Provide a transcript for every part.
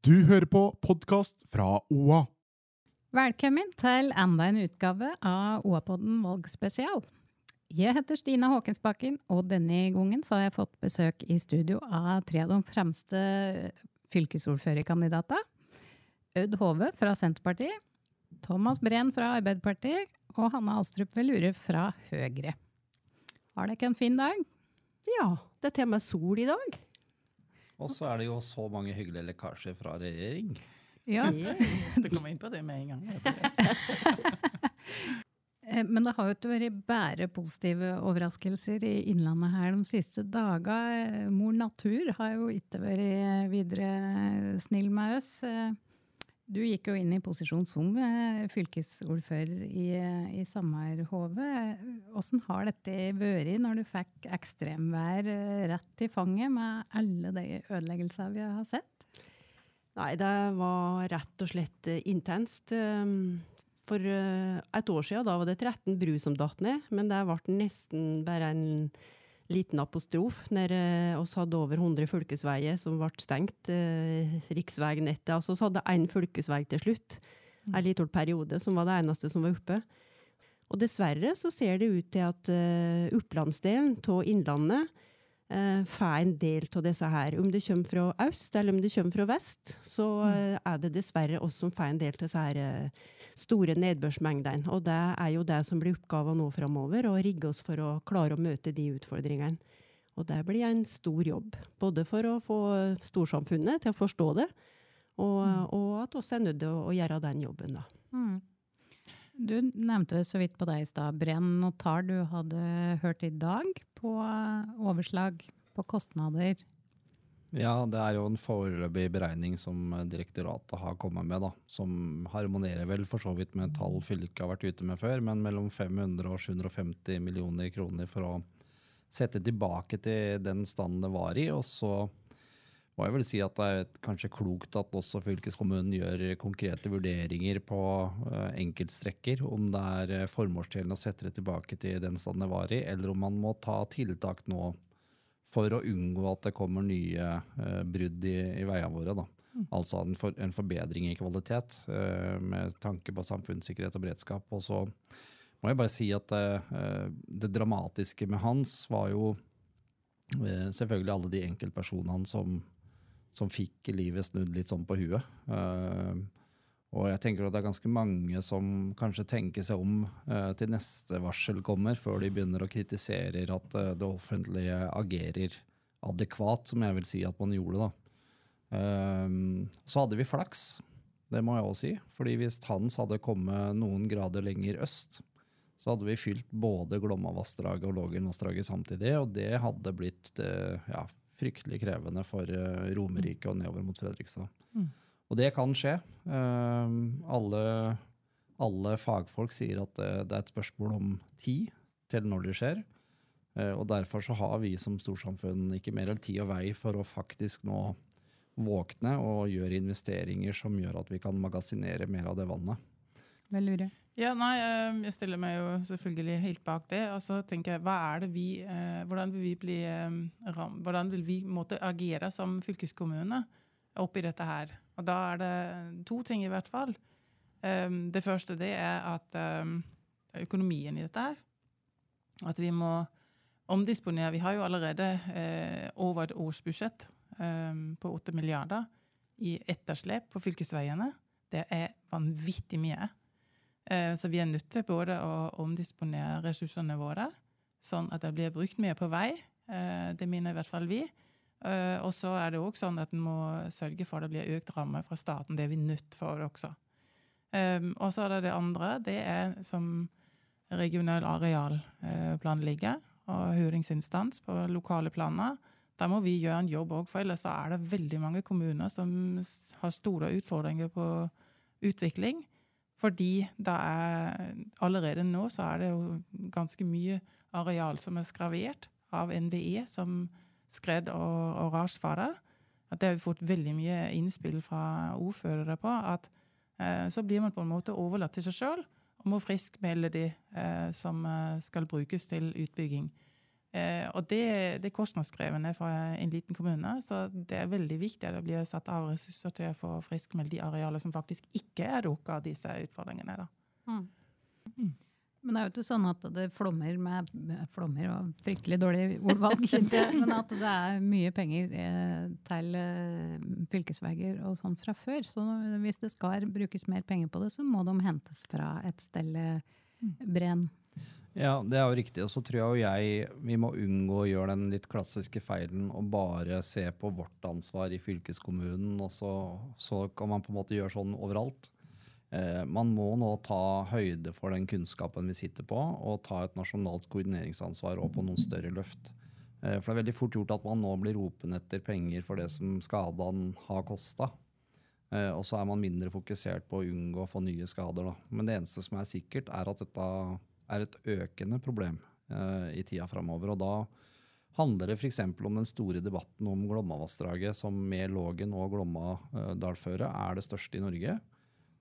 Du hører på podkast fra OA. Velkommen til enda en utgave av OA-podden valgspesial. Jeg heter Stina Håkensbakken, og denne gangen har jeg fått besøk i studio av tre av de fremste fylkesordførerkandidatene. Aud Hove fra Senterpartiet, Thomas Breen fra Arbeiderpartiet og Hanna Alstrup Velure fra Høyre. Har dere en fin dag? Ja, det er til og med sol i dag. Og så er det jo så mange hyggelige lekkasjer fra regjering. Ja. Du kommer inn på det med en gang. Eh, Men det har jo ikke vært bare positive overraskelser i Innlandet her de siste dagene. Mor Natur har jo ikke vært videre snill med oss. Eh, Du gikk jo inn i posisjon som eh, fylkesordfører i, i Samarhove. Hvordan har dette vært når du fikk ekstremvær eh, rett i fanget med alle de ødeleggelsene vi har sett? Nei, det var rett og slett eh, intenst. Um, For eh, et år siden da var det 13 bru som datt ned, men det ble nesten bare en liten apostrof når eh, oss hadde over 100 fylkesveier som ble stengt. Uh, Riksveinettet. Altså vi hadde én fylkesvei til slutt. En liten periode som var det eneste som var oppe. Og dessverre så ser det ut til at uh, Opplandsdelen av Innlandet får en del av disse her. Om det kommer fra øst eller om det kommer fra vest, så uh, er det dessverre oss som får en del av disse her store nedbørsmengdene. Og det er jo det som blir oppgaven nå framover, å rigge oss for å klare å møte de utfordringene. Og det blir en stor jobb, både for å få storsamfunnet til å forstå det, og, og at vi er nødt til å, gjøre den jobben, da. Mm. Du nevnte så vidt på deg i stad, Brenn notar du hadde hørt i dag på eh, overslag på kostnader. Ja, det er jo en foreløpig beregning som direktoratet har kommet med, da, som harmonerer vel for så vidt med tall fylket har vært ute med før, men mellom 500 og 750 millioner kroner for å sette tilbake til den standen det var i. Og så må jeg vel si at det er kanskje klokt at også fylkeskommunen gjør konkrete vurderinger på eh, enkeltstrekker, om det er eh, formålstjenlig å sette det tilbake til den standen det var i, eller om man må ta tiltak nå for å unngå at det kommer nye uh, brudd i, i veiene våre. Da. Altså en, for, en forbedring i kvalitet uh, med tanke på samfunnssikkerhet og beredskap. Og så må jeg bare si at uh, det dramatiske med Hans var jo selvfølgelig alle de enkeltpersonene som, som fikk livet snudd litt sånn på huet. Eh, og jeg tenker at det er ganske mange som kanskje tenker seg om eh, til neste varsel kommer, før de begynner å kritisere at eh, det offentlige agerer adekvat, som jeg vil si at man gjorde. da. Ehm, så hadde vi flaks, det må jeg også si. fordi hvis Hans hadde kommet noen grader lenger øst, så hadde vi fylt både Glomma-vassdraget og Lågenvassdraget samtidig, og det hadde blitt eh, ja, fryktelig krevende for eh, Romerike og nedover mot Fredrikstad. Og det kan skje. Ehm, alle, alle fagfolk sier at det, det er et spørsmål om tid til når det skjer. Eh, og derfor så har vi som storsamfunn ikke mer enn tid og vei for å faktisk nå våkne og gjøre investeringer som gjør at vi kan magasinere mer av det vannet. Velure. Ja, nei, eh, jeg stiller meg jo selvfølgelig helt bak det. Og så tenker jeg, hva er det vi, eh, hvordan vil vi bli eh, hvordan vil vi måtte agere som fylkeskommune oppi dette her? Og da er det to ting i hvert fall. Um, det første det er at um, økonomien i dette her. At vi må omdisponere. Vi har jo allerede uh, over et årsbudsjett um, på 8 milliarder i etterslep på fylkesveiene. Det er vanvittig mye. Uh, så vi er nødt til både å omdisponere ressursene våre, sånn at det blir brukt mye på vei. Uh, det minner i hvert fall vi. Eh, og så er det òg sånn at en må sørge for at det blir økt ramme fra staten. Det er vi nødt for også. Um, og så er det det andre. Det er som regional arealplanlegger og høringsinstans på lokale planer. Da må vi gjøre en jobb òg, for ellers er det veldig mange kommuner som har store utfordringer på utvikling. Fordi det er allerede nå så er det jo ganske mye areal som er skravert av NVE som skred og, og rasfare. At det har vi fått veldig mye innspill fra ordførere på. At eh, så blir man på en måte overlatt til seg sjøl og må friskmelde de eh, som eh, skal brukes til utbygging. Eh, og det, det, er kostnadskrevende for en liten kommune, så det er veldig viktig at det blir satt av ressurser til å få friskmeldt de arealer som faktisk ikke er dukka av disse utfordringene. Da. Mm. Men det er jo ikke sånn at det flommer med Flommer og fryktelig dårlig ordvalg, kjente jeg. Men at det er mye penger eh, til eh, fylkesveier og sånn fra før. Så hvis det skal brukes mer penger på det, så må de hentes fra et sted mm. brenn. Ja, det er jo riktig. Og så tror jeg jeg vi må unngå å gjøre den litt klassiske feilen og bare se på vårt ansvar i fylkeskommunen, og så, så kan man på en måte gjøre sånn overalt. Eh, man må nå ta høyde for den kunnskapen vi sitter på, og ta et nasjonalt koordineringsansvar og på noen større løft. Eh, for det er veldig fort gjort at man nå blir ropende etter penger for det som skadene har kosta. Eh, og så er man mindre fokusert på å unngå å få nye skader. Da. Men det eneste som er sikkert, er at dette er et økende problem i tida framover. Og da handler det f.eks. om den store debatten om Glomma-vassdraget, som med Lågen og Glomma-dalføret er det største i Norge.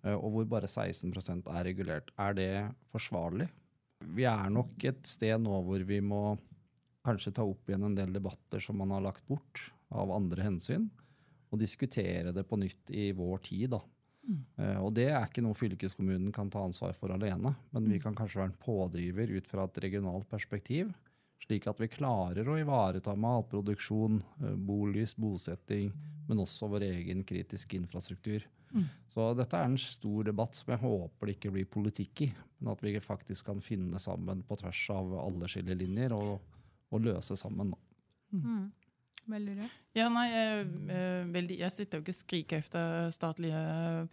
Eh, og hvor bare 16% er regulert. Er det forsvarlig? Vi er nok et sted nå hvor vi må kanskje ta opp igjen en del debatter som man har lagt bort av andre hensyn, og diskutere det på nytt i vår tid. da. Mm. Uh, og det er ikke noe fylkeskommunen kan ta ansvar for alene, men vi mm. kan kanskje være en pådriver ut fra et regionalt perspektiv, slik at vi klarer å ivareta matproduksjon, bolyst, bosetting, men også vår egen kritiske infrastruktur. Mm. Så dette er en stor debatt som jeg håper det ikke blir politikk i, men at vi faktisk kan finne sammen på tvers av alle skillelinjer og, og løse sammen. Mm. mm. Veldig rød. Ja, nei, jeg, eh, jeg sitter jo ikke og skriker etter statlige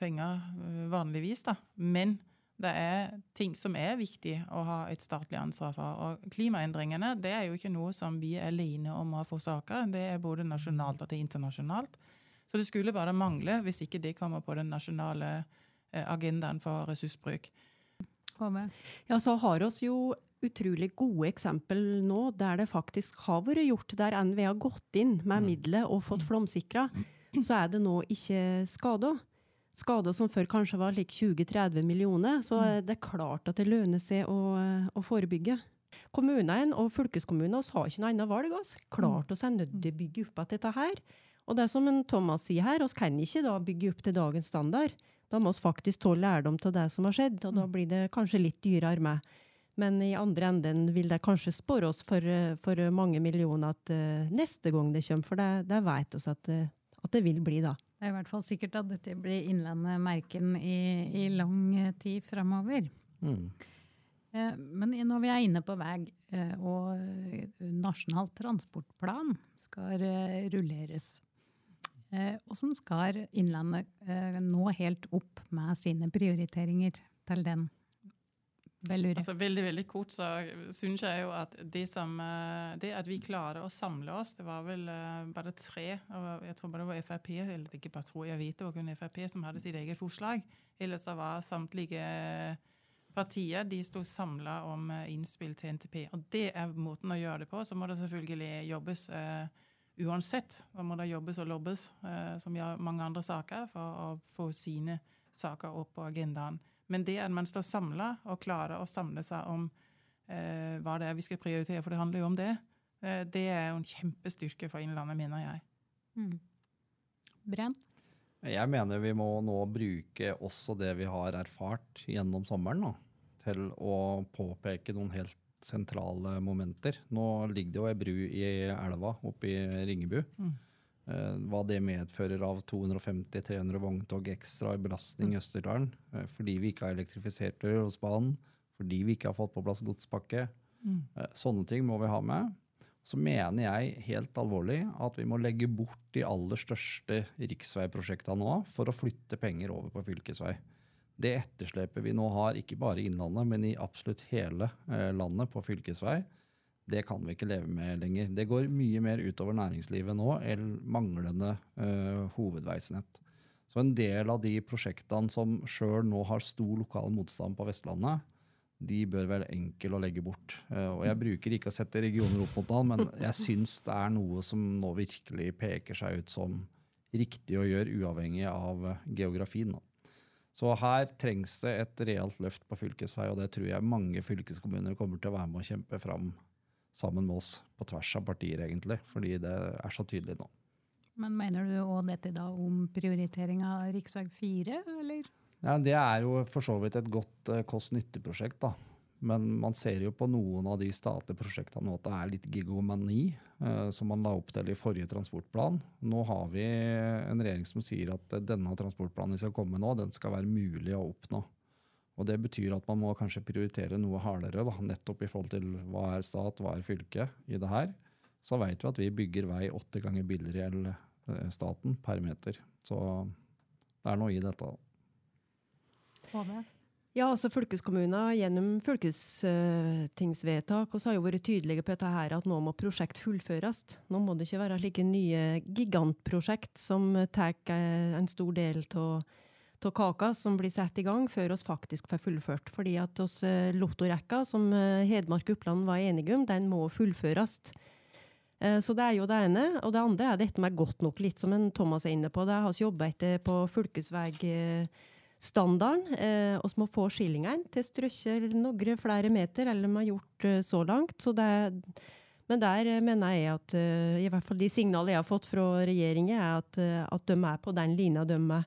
penger eh, vanligvis, da. Men det er ting som er viktig å ha et statlig ansvar for. Og klimaendringene det er jo ikke noe som vi er alene om å forsake. Det er både nasjonalt og det internasjonalt. Så det skulle bare mangle hvis ikke det kommer på den nasjonale eh, agendaen for ressursbruk. Ja, så har oss jo utrolig gode eksempel nå der det faktisk har vært gjort, der NVE har gått inn med mm. midler og fått flomsikra. Så er det nå ikke skader. Skader som før kanskje var like 20-30 millioner. Så mm. det er klart at det lønner seg å, å forebygge. Kommunene og fylkeskommunene har ikke noe annet valg. Altså. Klart oss er nødt til å bygge opp dette her. Og det er som en Thomas sier her, vi kan ikke da bygge opp til dagens standard. Da må vi faktisk ta lærdom av det som har skjedd, og da mm. blir det kanskje litt dyrere med. Men i andre enden vil det kanskje spore oss for, for mange millioner at uh, neste gang det kommer, for det, det vet vi at, at, det vil bli da. Det er i hvert fall sikkert at dette blir Innlandet merken i, i lang tid framover. Mm. Eh, men når vi er inne på vei, og Nasjonal transportplan skal rulleres, Hvordan eh, skal Innlandet eh, nå helt opp med sine prioriteringer til den? Altså, veldig veldig kort så syns jeg jo at det, som, eh, det at vi klarer å samle oss Det var vel bare tre Jeg tror bare det var Frp, eller ikke bare tror jeg vet det var kun Frp som hadde sitt eget forslag. Ellers så var samtlige partier de sto samla om innspill til NTP. Og det er måten å gjøre det på. Så må det selvfølgelig jobbes. Eh, uansett. Da må det jobbes og lobbes, eh, som gjør mange andre saker, for å få sine saker opp på agendaen. Men det at man står samla og klarer å samle seg om eh, hva det er vi skal prioritere, for det handler jo om det, eh, det er jo en kjempestyrke for Innlandet, mener jeg. Mm. Brenn? Jeg mener vi må nå bruke også det vi har erfart gjennom sommeren, da, til å påpeke noen helt sentrale momenter. Nå ligger det jo ei bru i elva oppe i Ringebu. Mm. Eh, hva det medfører av 250-300 vogntog ekstra i belastning i mm. Østerdalen. Eh, fordi vi ikke har elektrifisert Rørosbanen, fordi vi ikke har fått på plass godspakke. Mm. Eh, sånne ting må vi ha med. Så mener jeg helt alvorlig at vi må legge bort de aller største riksveiprosjektene nå for å flytte penger over på fylkesvei det etterslepet vi nå har, ikke bare i Innlandet, men i absolutt hele landet på fylkesvei, det kan vi ikke leve med lenger. Det går mye mer utover næringslivet nå enn manglende uh, hovedveisnett. Så en del av de prosjektene som sjøl nå har stor lokal motstand på Vestlandet, de bør være enkle å legge bort. Uh, og jeg bruker ikke å sette regioner opp mot noen, men jeg syns det er noe som nå virkelig peker seg ut som riktig å gjøre, uavhengig av geografien. nå. Så her trengs det et realt løft på fylkesvei, og det tror jeg mange fylkeskommuner kommer til å være med å kjempe fram sammen med oss, på tvers av partier, egentlig, fordi det er så tydelig nå. Men mener du òg dette da om prioritering av rv. 4, eller? Ja, det er jo for så vidt et godt uh, kost-nytte-prosjekt, da. Men man ser jo på noen av de statlige prosjektene nå at det er litt gigomani, eh, som man la opp til i forrige transportplan. Nå har vi en regjering som sier at denne transportplanen vi skal komme nå, den skal være mulig å oppnå. Og Det betyr at man må kanskje prioritere noe hardere, da, nettopp i forhold til hva er stat, hva er fylke i det her. Så vet vi at vi bygger vei åtte ganger billigere enn eh, staten per meter. Så det er noe i dette. Ja, altså fylkeskommuner gjennom fylkestingsvedtak og så har jo vært tydelige på dette her at nå må prosjekt fullføres. Nå må det ikke være slike nye gigantprosjekt som tar en stor del av kaka som blir satt i gang, før oss faktisk får fullført. Fordi at oss eh, lottorekka som Hedmark Hedmark Oppland var enige om, den må fullføres. Eh, så det er jo det ene. Og det andre er dette med godt nok, litt som en Thomas er inne på. Det har vi jobba etter på fylkesveistandarden. Eh, vi må få skillingene til strøkker noen flere meter, eller vi har gjort eh, så langt. Så det, men der mener jeg at i hvert fall de signalene jeg har fått fra regjeringen, er at, at de er på den lina de er.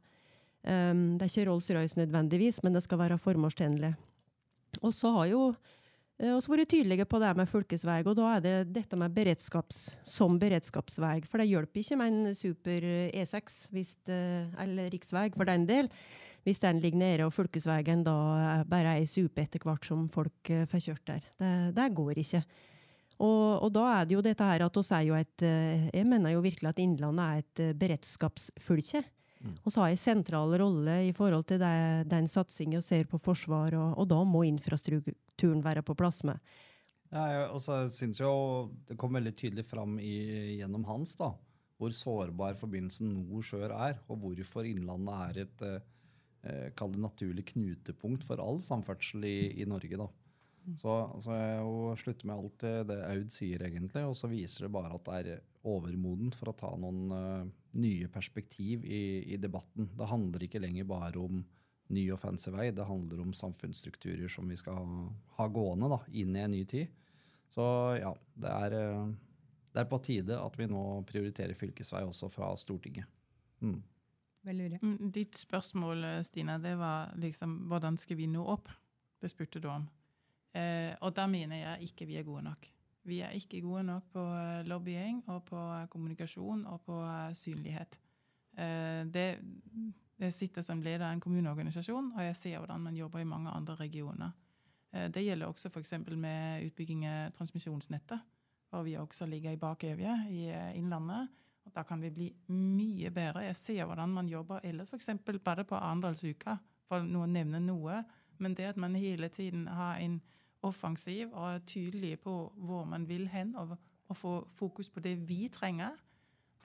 Um, det er ikke Rolls-Royce nødvendigvis, men det skal være formålstjenlig. Og så har jo uh, også vært tydelige på det med fylkesvei, og da er det dette med beredskaps, som beredskapsvei. For det hjelper ikke med en super E6, hvis det, eller riksvei for den del hvis den ligger nede og fylkesveien da bare er ei supe etter hvert som folk får kjørt der. Det, det går ikke. Og, og, da er det jo dette her at oss er jo et Jeg mener jo virkelig at Innlandet er et beredskapsfylke. Mm. Og så har en sentral rolle i forhold til det, den satsingen vi ser på forsvar, og, og, da må infrastrukturen være på plass med. Ja, jeg, synes jo Det kom veldig tydelig fram i, gjennom hans da, hvor sårbar forbindelsen nord-sør er, og hvorfor Innlandet er et eh, naturlig knutepunkt for all samferdsel i, i Norge. da. Så, så jeg slutter med alt det, Aud sier, egentlig, og så viser det bare at det er overmodent for å ta noen uh, nye perspektiv i, i, debatten. Det handler ikke lenger bare om ny og fancy vei, det handler om samfunnsstrukturer som vi skal ha, ha gående da, inn i en ny tid. Så ja, det er, uh, det er på tide at vi nå prioriterer fylkesvei også fra Stortinget. Mm. Mm, ditt spørsmål, Stine, Stina, det var liksom hvordan skal vi nå opp? Det spurte du om. Eh, og da mener jeg ikke vi er gode nok. Vi er ikke gode nok på eh, lobbying og på eh, kommunikasjon og på synlighet. Eh, det, jeg sitter som leder av en kommuneorganisasjon, og jeg ser hvordan man jobber i mange andre regioner. Det gjelder også f.eks. med utbygging av transmisjonsnettet, hvor vi også ligger i bakevje i Innlandet. Da kan vi bli mye bedre. Jeg ser hvordan man jobber ellers, f.eks. bare på Arendalsuka, for å nevne noe. Men det at man hele tiden har en offensiv og er tydelig på hvor man vil hen, og, og få fokus på det vi trenger,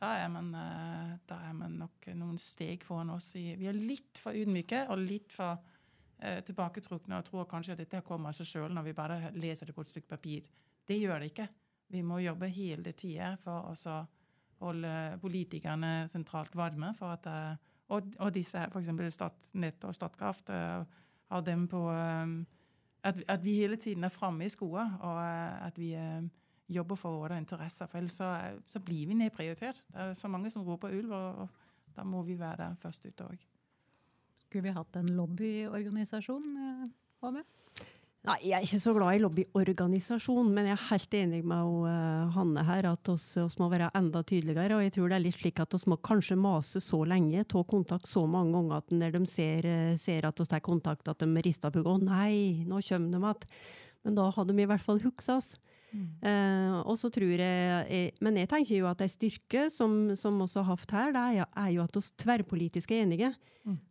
da er, man, eh, da er man nok noen steg foran oss. I, vi er litt for ydmyke og litt for eh, tilbaketrukne og tror kanskje at dette kommer av seg sjøl når vi bare leser det på et stykke papir. Det gjør det ikke. Vi må jobbe hele tida for å holde politikerne sentralt varme. for at, eh, og, og disse f.eks. Statnett og Statkraft, eh, har dem på eh, at, at, vi hele tiden er framme i skoa, og at vi jobber for våre interesser. For ellers så, så, blir vi nedprioritert. Det er så mange som roper ulv, og, og da må vi være der først ute òg. Skulle vi hatt en lobbyorganisasjon, HV? Nei, Jeg er ikke så glad i lobbyorganisasjon, men jeg er helt enig med uh, Hanne her at oss må være enda tydeligere. og jeg tror det er litt slik at oss må kanskje mase så lenge, ta kontakt så mange ganger at når de ser, uh, ser at oss tar kontakt, at de rister på hodet. 'Å nei, nå kommer de igjen'. Men da hadde de i hvert fall huska oss. Eh, og så tror jeg, jeg Men jeg tenker jo at en styrke, som, som også har hatt her, det er, er jo at vi tverrpolitisk er enige.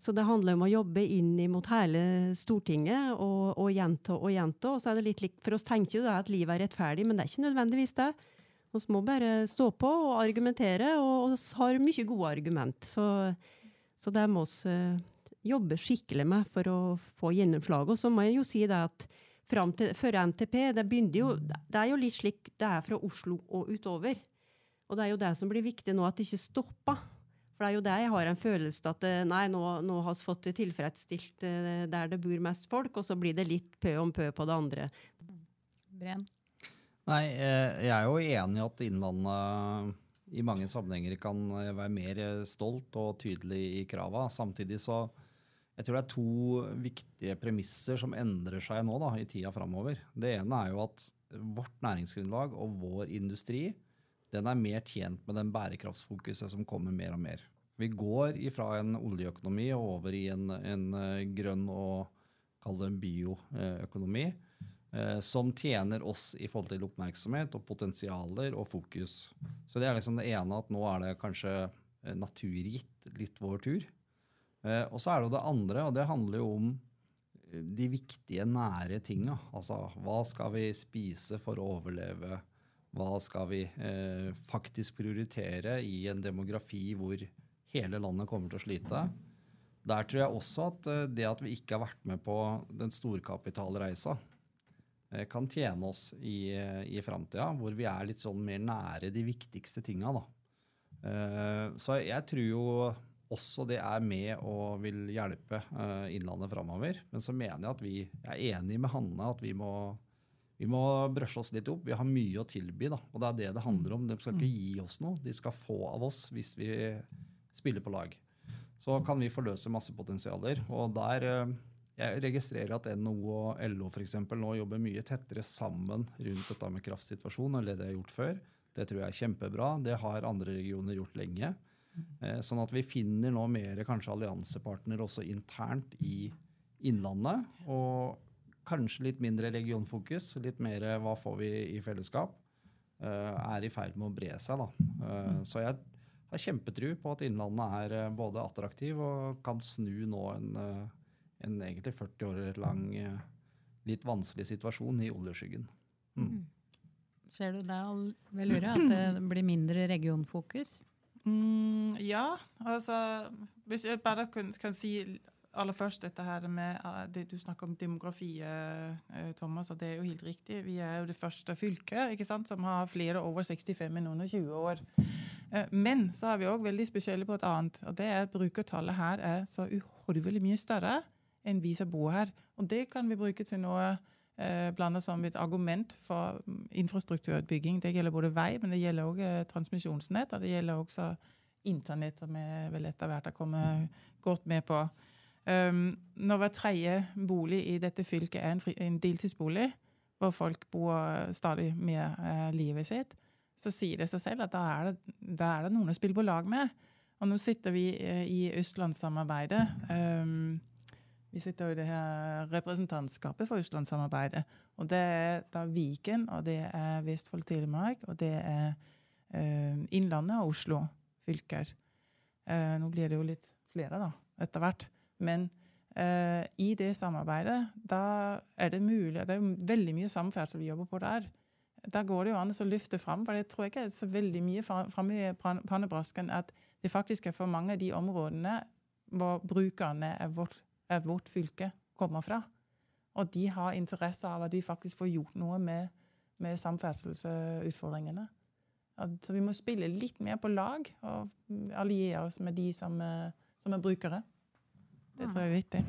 Så det handler om å jobbe inn mot hele Stortinget og, og gjenta og gjenta. Og så er det litt likt, for oss tenker jo da at livet er rettferdig, men det er ikke nødvendigvis det. Vi må bare stå på og argumentere, og vi har mye gode argument. Så, så det må vi eh, jobbe skikkelig med for å få gjennomslag. Og så må jeg jo si det at fram til, før NTP, det jo Det er jo litt slik det er fra Oslo og utover. Og det er jo det som blir viktig nå, at det ikke stopper. For det er jo det jeg har en følelse av at eh, nei, nå, nå har vi fått tilfredsstilt eh, der det bor mest folk, og så blir det litt pø om pø på det andre. Bren. Nei, eh, jeg er jo enig i at Innlandet i mange sammenhenger kan være mer stolt og tydelig i krava. Samtidig så jeg tror det er to viktige premisser som endrer seg nå da, i tida framover. Det ene er jo at vårt næringsgrunnlag og vår industri den er mer tjent med den bærekraftsfokuset som kommer mer og mer. Vi går ifra en oljeøkonomi og over i en, en eh, grønn og kall det en bioøkonomi, eh, som tjener oss i forhold til oppmerksomhet og potensialer og fokus. Så det er liksom det ene at nå er det kanskje eh, naturgitt litt vår tur. Eh, og så er det jo det andre, og det handler jo om eh, de viktige, nære tinga. Altså hva skal vi spise for å overleve? Hva skal vi eh, faktisk prioritere i en demografi hvor hele landet kommer til å slite? Der tror jeg også at eh, det at vi ikke har vært med på den storkapitalreisa, kan tjene oss i, i framtida, hvor vi er litt sånn mer nære de viktigste tinga. Så jeg tror jo også det er med og vil hjelpe uh, Innlandet framover. Men så mener jeg at vi jeg er enig med Hanne at vi må, vi må brøsje oss litt opp. Vi har mye å tilby, da. og det er det det handler om. De skal ikke gi oss noe, de skal få av oss hvis vi spiller på lag. Så kan vi forløse masse potensialer. Og der Uh, jeg registrerer at NHO og LO for eksempel, nå jobber mye tettere sammen rundt dette med kraftsituasjonen enn det de har gjort før. Det tror jeg er kjempebra. Det har andre regioner gjort lenge. Eh, Sånn at vi finner nå mer kanskje alliansepartner også internt i Innlandet. Og kanskje litt mindre regionfokus, litt mer hva får vi i fellesskap, eh, er i ferd med å bre seg. da. Eh, Så jeg har kjempetru på at Innlandet er både attraktiv og kan snu nå en, en egentlig 40 år lang litt vanskelig situasjon i oljeskyggen. Mm. Ser du det, vel Velure, at det blir mindre regionfokus? Mm, ja, altså Hvis jeg bare kan, kan si aller først dette her med eh, det du snakker om demografi, eh, eh, Thomas, og det er jo helt riktig. Vi er jo det første fylket ikke sant, som har flere over 65 enn under 20 år. Men så er vi òg veldig spesielle på et annet, og det er at brukertallet her er så uhorvelig mye større enn vi som bor her. Og det kan vi bruke til noe eh, blanda som et argument for mm, infrastrukturutbygging. Det gjelder både vei, men det gjelder òg eh, transmisjonsnett, og det gjelder også internett, som vi vel etter hvert har kommet godt med på. Um, når hver tredje bolig i dette fylket er en, deltidsbolig, hvor folk bor stadig mer eh, livet sitt, så sier det seg selv at da er det, da er det noen å spille på lag med. Og nå sitter vi i Østlandssamarbeidet. Um, vi sitter jo i det her representantskapet for Østlandssamarbeidet. Og det er da Viken, og det er Vestfold Telemark, og det er eh, Innlandet og Oslo fylker. Eh, nå blir det jo litt flere, da, etter hvert. Men eh, i det samarbeidet, da er det mulig Det er jo veldig mye samferdsel vi jobber på der. Da går det jo an å løfte fram, for det tror jeg ikke er så veldig mye framme i pannebrasken at det faktisk er for mange av de områdene hvor brukerne er vårt, vårt fylke kommer fra. Og de har interesse av at vi faktisk får gjort noe med, med samferdselsutfordringene. Så vi må spille litt mer på lag og alliere oss med de som, eh, som er brukere. Det tror jeg er viktig.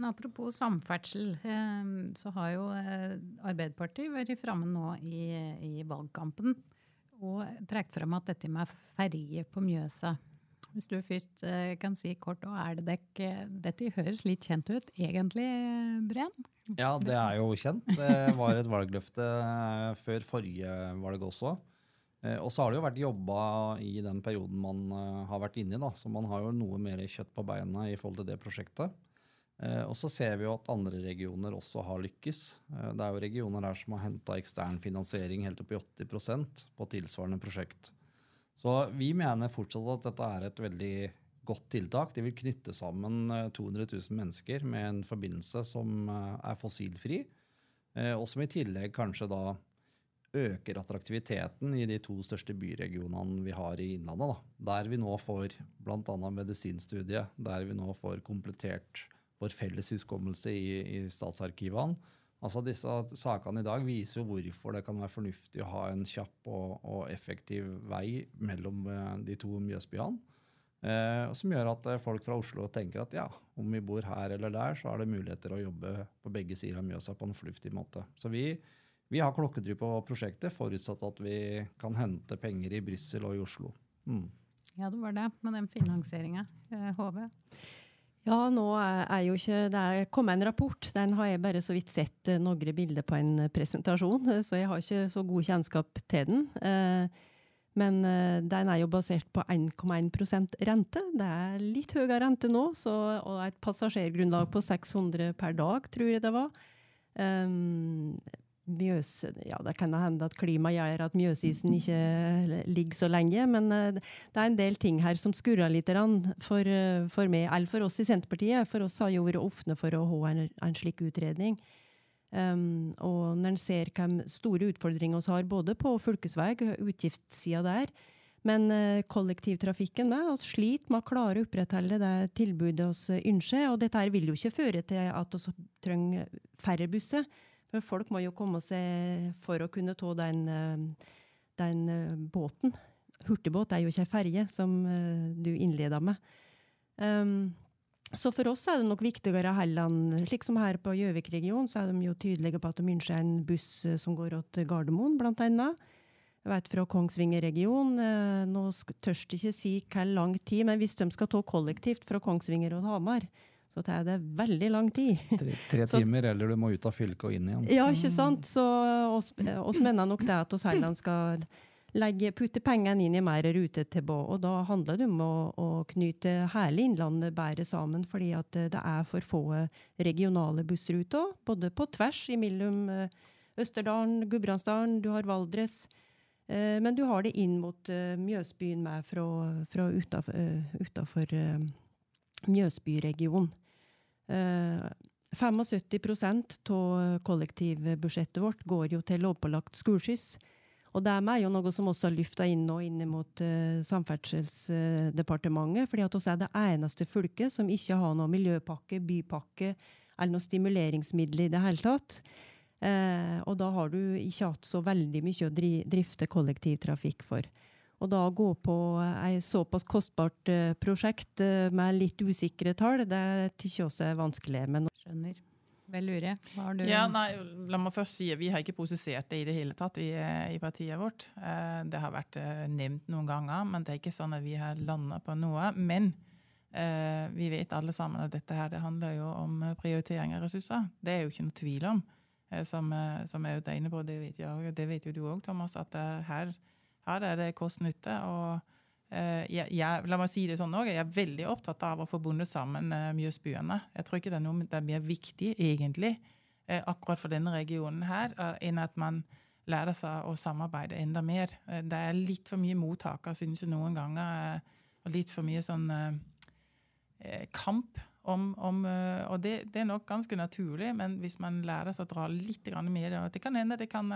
Men apropos samferdsel, eh, så har jo eh, Arbeiderpartiet vært framme nå i, i valgkampen og trukket frem at dette med ferje på Mjøsa Hvis du først eh, kan si kort, og er det dekk Dette høres litt kjent ut, egentlig, Breen? Ja, det er jo kjent. Det var et valgløfte eh, før forrige valg også. Eh, Og så har det jo vært jobba i den perioden man har vært inne i, da. Så man har jo noe mer kjøtt på beina i forhold til det prosjektet. Og så ser vi jo at andre regioner også har lykkes. Det er jo regioner her som har henta ekstern finansiering helt opp i 80% på tilsvarende prosjekt. Så vi mener fortsatt at dette er et veldig godt tiltak. Det vil knytte sammen 200 eh, 000 mennesker med en forbindelse som er fossilfri, og som i tillegg kanskje da øker attraktiviteten i de to største byregionene vi har i Innlandet. Da. Der vi nå får bl.a. medisinstudiet, der vi nå får komplettert vår felles hukommelse i, i statsarkivene. Altså Disse sakene i dag viser jo hvorfor det kan være fornuftig å ha en kjapp og, og effektiv vei mellom eh, de to Mjøsbyene. Eh, som gjør at eh, folk fra Oslo tenker at ja, om vi bor her eller der, så er det muligheter å jobbe på begge sider av Mjøsa på en fornuftig måte. Så vi, vi har klokketry på prosjektet, forutsatt at vi kan hente penger i Brussel og i Oslo. Mm. Ja, det var det med den finansieringa. HV? Ja, nå er jo ikke Det er kommet en rapport. Den har jeg bare så vidt sett eh, noen bilder på en eh, presentasjon, eh, så jeg har ikke så god kjennskap til den. Men den er jo basert på 1,1% rente. Det er litt høyere rente nå, så, og et passasjergrunnlag på 600 per dag, tror jeg det var. Mjøs, ja, det kan hende at klimaet gjør at Mjøsisen ikke ligger så lenge, men uh, det er en del ting her som skurrer litt for, uh, for meg, eller for oss i Senterpartiet. For oss har jo vært åpne for å ha en, en slik utredning. Um, og når en ser hvilke store utfordringer vi har både på fylkesvei, utgiftssida der, men uh, kollektivtrafikken med, vi sliter med å klare å opprettholde det tilbudet vi ønsker. Og dette vil jo ikke føre til at vi trenger færre busser. For folk må jo komme seg for å kunne ta den, eh, den eh, båten. Hurtigbåt er jo ikke ei ferje, som eh, du innleda med. Um, så for oss er det nok viktigere heller slik som her på Gjøvik-regionen, så er de jo tydelige på at de ønsker en buss som går til Gardermoen, blant annet. Jeg vet fra Kongsvinger-regionen, nå tør jeg ikke si hvor lang tid, men hvis de skal ta kollektivt fra Kongsvinger og Hamar, så tar det veldig lang tid. Tre, tre timer, så, eller du må ut av fylket og inn igjen. Ja, ikke sant. Så oss, oss mener nok det at oss heller skal legge, putte pengene inn i mer rutetilbud. Og da handler det om å, å, knyte hele Innlandet bedre sammen, fordi at det er for få regionale bussruter. Både på tvers mellom eh, Østerdalen, Gudbrandsdalen, du har Valdres. Eh, men du har det inn mot eh, Mjøsbyen med fra, fra utafor Mjøsbyregionen. 75% av kollektivbudsjettet vårt går jo til lovpålagt skoleskyss. Og det er jo noe som også har løfta inn nå inn mot uh, Samferdselsdepartementet. fordi at oss er det eneste fylket som ikke har noe miljøpakke, bypakke eller noe stimuleringsmiddel i det hele tatt. Uh, og da har du ikke hatt så veldig mye å drifte kollektivtrafikk for. Og da gå på et såpass kostbart uh, prosjekt uh, med litt usikre tall, det syns jeg også er vanskelig. Men Skjønner. Vel lure. Hva har du ja, nei, La meg først si at vi har ikke prosessert det i det hele tatt i, i partiet vårt. Det har vært nevnt noen ganger, men det er ikke sånn at vi har landa på noe. Men vi vet alle sammen at dette her, det handler jo om prioritering av ressurser. Det er jo ikke noe tvil om. som, som jeg er inne på, det vet, jeg, det vet jo du òg, Thomas, at her her er det kost-nytte. og eh, jeg, jeg, la meg si det sånn også, jeg er veldig opptatt av å få bundet sammen Mjøsbyene. Jeg tror ikke det er noe det er mer viktig, egentlig, eh, akkurat for denne regionen her, eh, enn at man lærer seg å samarbeide enda mer. Det er litt for mye mottaker, synes jeg noen ganger, og litt for mye sånn kamp om, om, og det, det, er nok ganske naturlig, men hvis man lærer seg å dra litt mer Det kan hende det kan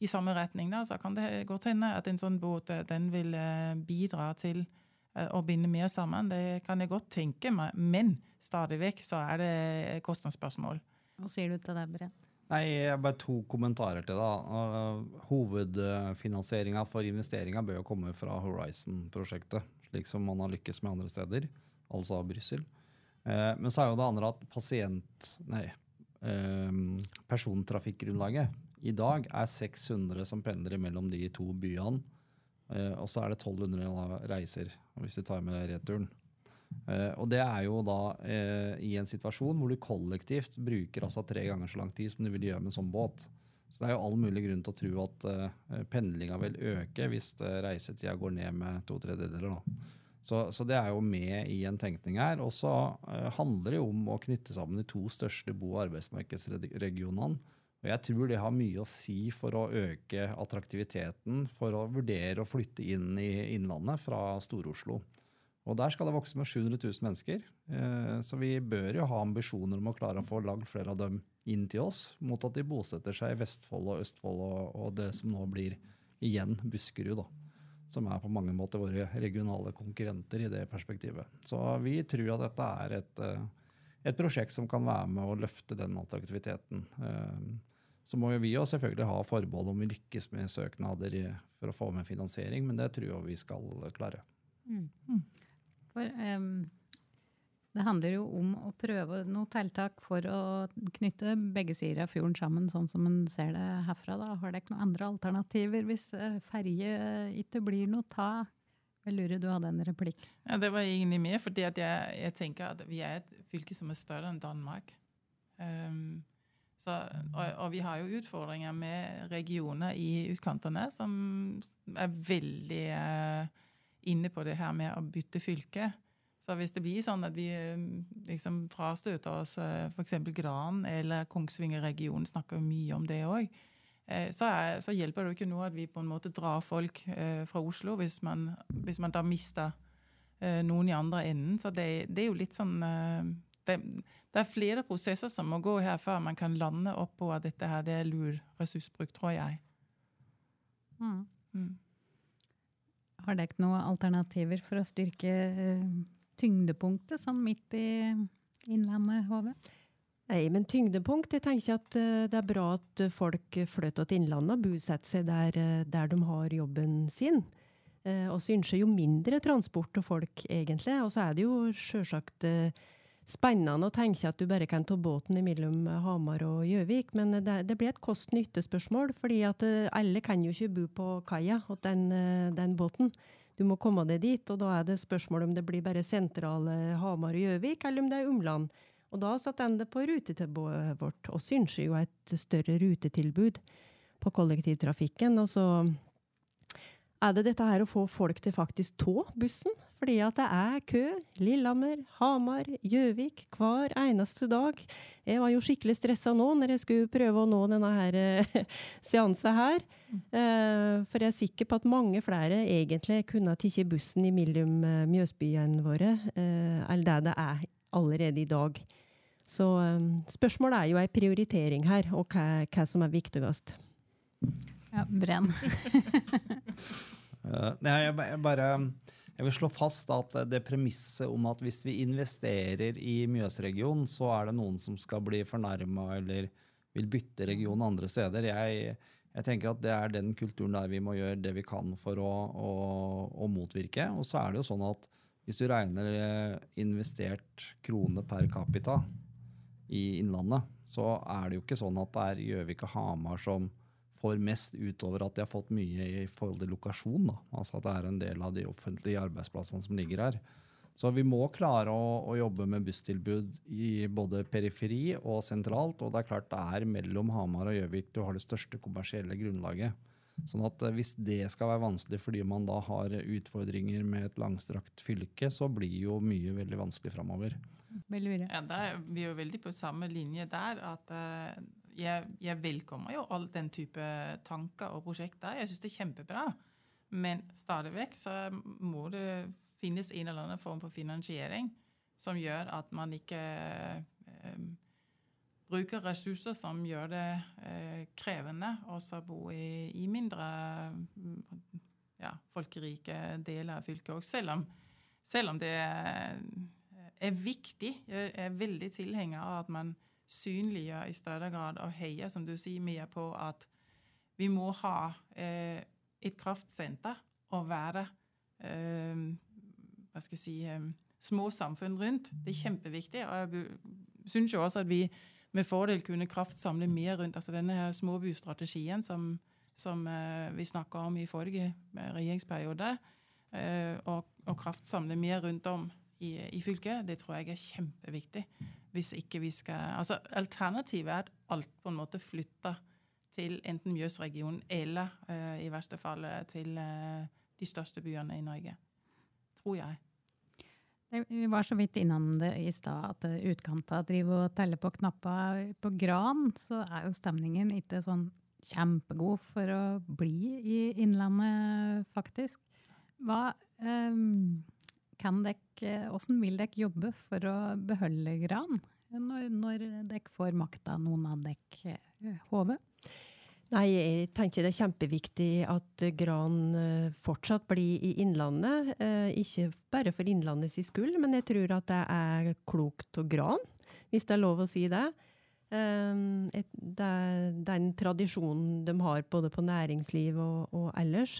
i samme retning, da, så kan det godt hende at en sånn båt eh, den vil eh, bidra til eh, å binde mer sammen. Det kan jeg godt tenke meg, men stadig vekk så er det kostnadsspørsmål. Hva sier du til det, Brent? Nei, jeg Bare to kommentarer til det. Hovedfinansieringa for investeringa bør jo komme fra Horizon-prosjektet, slik som man har lykkes med andre steder, altså Brussel. Men så er jo det andre at pasient... Nei, persontrafikkgrunnlaget i dag er 600 som pendler mellom de to byene. Eh, og så er det 1200 reiser, hvis vi tar med returen. Eh, og det er jo da eh, i en situasjon hvor du kollektivt bruker altså tre ganger så lang tid som du vil gjøre med en sånn båt. Så det er jo all mulig grunn til å tro at pendlinga vil øke hvis reisetida går ned med to tredjedeler. Så, så, det er jo med i en tenkning her. Og så handler det jo om å knytte sammen de to største bo- og arbeidsmarkedsregionene. Og jeg tror det har mye å si for å øke attraktiviteten for å vurdere å flytte inn i Innlandet fra Stor-Oslo. Og der skal det vokse med 700 000 mennesker. Uh, så vi bør jo ha ambisjoner om å klare å få langt flere av dem inn til oss, mot at de bosetter seg i Vestfold og Østfold og, det som nå blir igjen Buskerud. da som er på mange måter våre regionale konkurrenter i det perspektivet. Så vi tror at dette er et, eh, et prosjekt som kan være med å løfte den attraktiviteten. Så må jo vi jo selvfølgelig ha forbehold om vi lykkes med søknader for å få med finansiering, men det tror jeg vi skal klare. Mm. For um, det handler jo om å prøve noen tiltak for å knytte begge sider av fjorden sammen, sånn som en ser det herfra. Da. Har dere noen andre alternativer hvis eh, ferje ikke blir noe ta? Jeg lurer, du hadde en replikk. Ja, Det var egentlig mer fordi jeg, jeg, tenker at vi er et fylke som er større enn Danmark. Um, så, og, og, vi har jo utfordringer med regioner i utkantene som er veldig eh, inne på det her med å bytte fylke. Så hvis det blir sånn at vi eh, liksom frastøter oss eh, f.eks. Gran eller Kongsvinger-regionen, snakker mye om det òg, eh, så, så, hjelper det jo ikke noe at vi på en måte drar folk fra Oslo hvis man, hvis man da mister noen i andre enden. Så det, det er jo litt sånn det, det, er flere prosesser som må gå her før man kan lande opp på at dette her det er lur ressursbruk, tror jeg. Mm. Mm. Har dere noen alternativer for å styrke tyngdepunktet sånn midt i Innlandet, Hove? Nei, men tyngdepunkt Jeg tenker at eh, det er bra at folk flytter til Innlandet og bosetter seg der, eh, der, de har jobben sin. Eh, og så ønsker jo mindre transport av folk, egentlig. Og så er det jo sjølsagt spennende å tenke at du bare kan ta båten mellom Hamar og Gjøvik, men det, det blir et kost-nytte-spørsmål. fordi at alle kan jo ikke bo på kaia til den, den båten du må komme deg dit. Og da er det spørsmål om det blir bare sentrale Hamar og Gjøvik, eller om det er omland. Og da satt den det på rutetilbudet vårt. Og syns jo et større rutetilbud på kollektivtrafikken. Og så er det dette her å få folk til faktisk tå bussen. Fordi at det er kø. Lillehammer, Hamar, Gjøvik hver eneste dag. Jeg var jo skikkelig stressa nå når jeg skulle prøve å nå denne her uh, seansen her. Uh, for jeg er sikker på at mange flere egentlig kunne tatt bussen i mellom Mjøsbyene våre, eller der det er allerede i dag. Så spørsmålet er jo ei prioritering her, og hva, hva som er viktigst. Ja, brenn. jeg, jeg, bare jeg vil slå fast at det premisset om at hvis vi investerer i Mjøsregionen, så er det noen som skal bli fornærma eller vil bytte region andre steder. Jeg, jeg, tenker at det er den kulturen der vi må gjøre det vi kan for å, å, å motvirke. Og så er det jo sånn at hvis du regner eh, investert krone per capita i Innlandet, så er det jo ikke sånn at det er Gjøvik og Hamar som får mest utover at de har fått mye i forhold til lokasjon. Da. Altså at det er en del av de offentlige arbeidsplassene som ligger her. Så vi må klare å, å, jobbe med busstilbud i både periferi og sentralt. Og det er klart det er mellom Hamar og Gjøvik du har det største kommersielle grunnlaget. Sånn at eh, Hvis det skal være vanskelig fordi man da har utfordringer med et langstrakt fylke, så blir jo mye veldig vanskelig framover. Ja, vi er jo veldig på samme linje der. at uh, jeg, jeg, velkommer jo all den type tanker og prosjekter. Jeg syns det er kjempebra. Men stadig vekk så må det finnes en eller annen form for finansiering som gjør at man ikke eh, bruker ressurser som gjør det eh, krevende å bo i, i mindre ja, folkerike deler av fylket òg. Selv, selv, om det er, er viktig. Jeg er veldig tilhenger av at man synliggjør i større grad og heier, som du sier, Mia, på at vi må ha eh, et kraftsenter og være eh, hva skal jeg si, eh, små samfunn rundt. Det er kjempeviktig. og Jeg syns jo også at vi med fordel kunne kraftsamle mer rundt altså denne her småbystrategien som, som uh, vi snakka om i forrige eh, regjeringsperiode. Uh, og, og, kraftsamle mer rundt om i, i, fylket. Det tror jeg er kjempeviktig. Hvis ikke vi skal, altså Alternativet er at alt på en måte flytter til enten Mjøsregionen eller uh, i verste fall til de største byene i Norge tror jeg. Vi var så vidt innom det i stad, at utkanta driver og teller på knapper. På Gran så er jo stemningen ikke sånn kjempegod for å bli i Innlandet, faktisk. Hva um, kan dere, Hvordan vil dere jobbe for å beholde Gran, når, når dere får makta, noen av dere, Hove? Nei, jeg tenker det er kjempeviktig at Gran eh, fortsatt blir i Innlandet. Eh, ikke bare for Innlandets skyld, men jeg tror at det er klokt å Gran, hvis det er lov å si det. Eh, det er den tradisjonen de har både på næringsliv og, og ellers.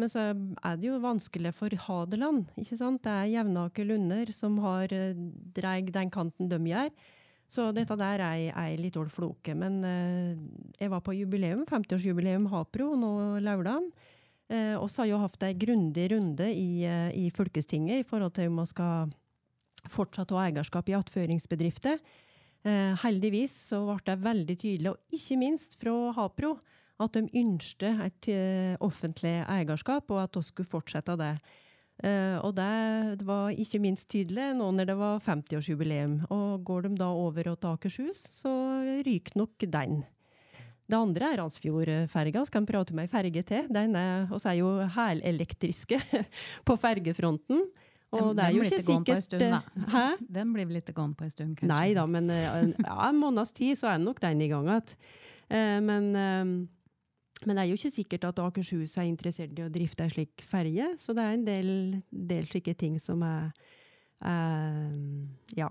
Men så er det jo vanskelig for Hadeland. ikke sant? Det er Jevnaker Lunder som har dreid den kanten de gjør. Så dette der er ei dårlig floke. Men eh, jeg var på jubileum, 50-årsjubileum Hapro nå lørdag. Eh, så har jo hatt ei grundig runde i, eh, i, fylkestinget i forhold til om man skal fortsatt ha eierskap i attføringsbedrifter. Eh, heldigvis så ble det veldig tydelig, og ikke minst fra Hapro, at de ønsket et uh, offentlig eierskap, og at vi skulle fortsette det. Uh, og det, det, var ikke minst tydelig nå når det var 50-årsjubileum. Og går de da over til Akershus, så ryker nok den. Det andre er Randsfjordferga. Vi prate med ei ferge til? Den er, oss er jo helelektriske på fergefronten. Og den, det er jo ikke sikkert stund, eh, Hæ? Den blir vel ikke gående på en stund, kanskje? Nei da, men ja, en måneds tid så er nok den i gang igjen. Men men det er jo ikke sikkert at Akershus er interessert i å drifte ei slik ferge, så det er en del, del slike ting som er eh, ja,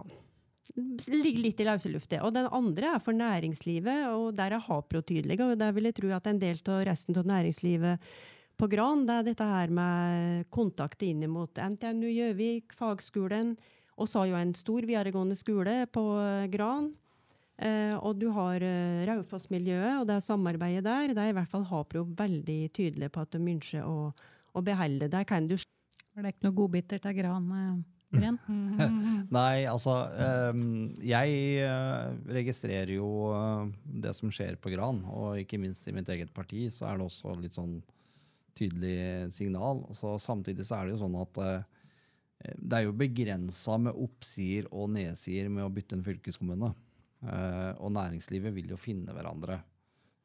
ligger litt i løse luft, Og den andre er for næringslivet, og der er Hapro tydelig. Og der vil jeg tro at en del av resten av næringslivet på Gran, det er dette her med kontakt inn mot NTNU Gjøvik, fagskolen, og så har jo en stor videregående skole på Gran. Eh, og du har eh, Raufoss-miljøet og det er samarbeidet der. Det er i hvert fall Hapro veldig tydelig på at de ønsker å, å beholde. Der kan du Var det ikke noe godbiter til Gran? Nei, altså um, Jeg uh, registrerer jo det som skjer på Gran, og ikke minst i mitt eget parti så er det også litt sånn tydelig signal. Så samtidig så er det jo sånn at det er jo begrensa med oppsider og nedsider med å bytte en fylkeskommune. Uh, og næringslivet vil jo finne hverandre.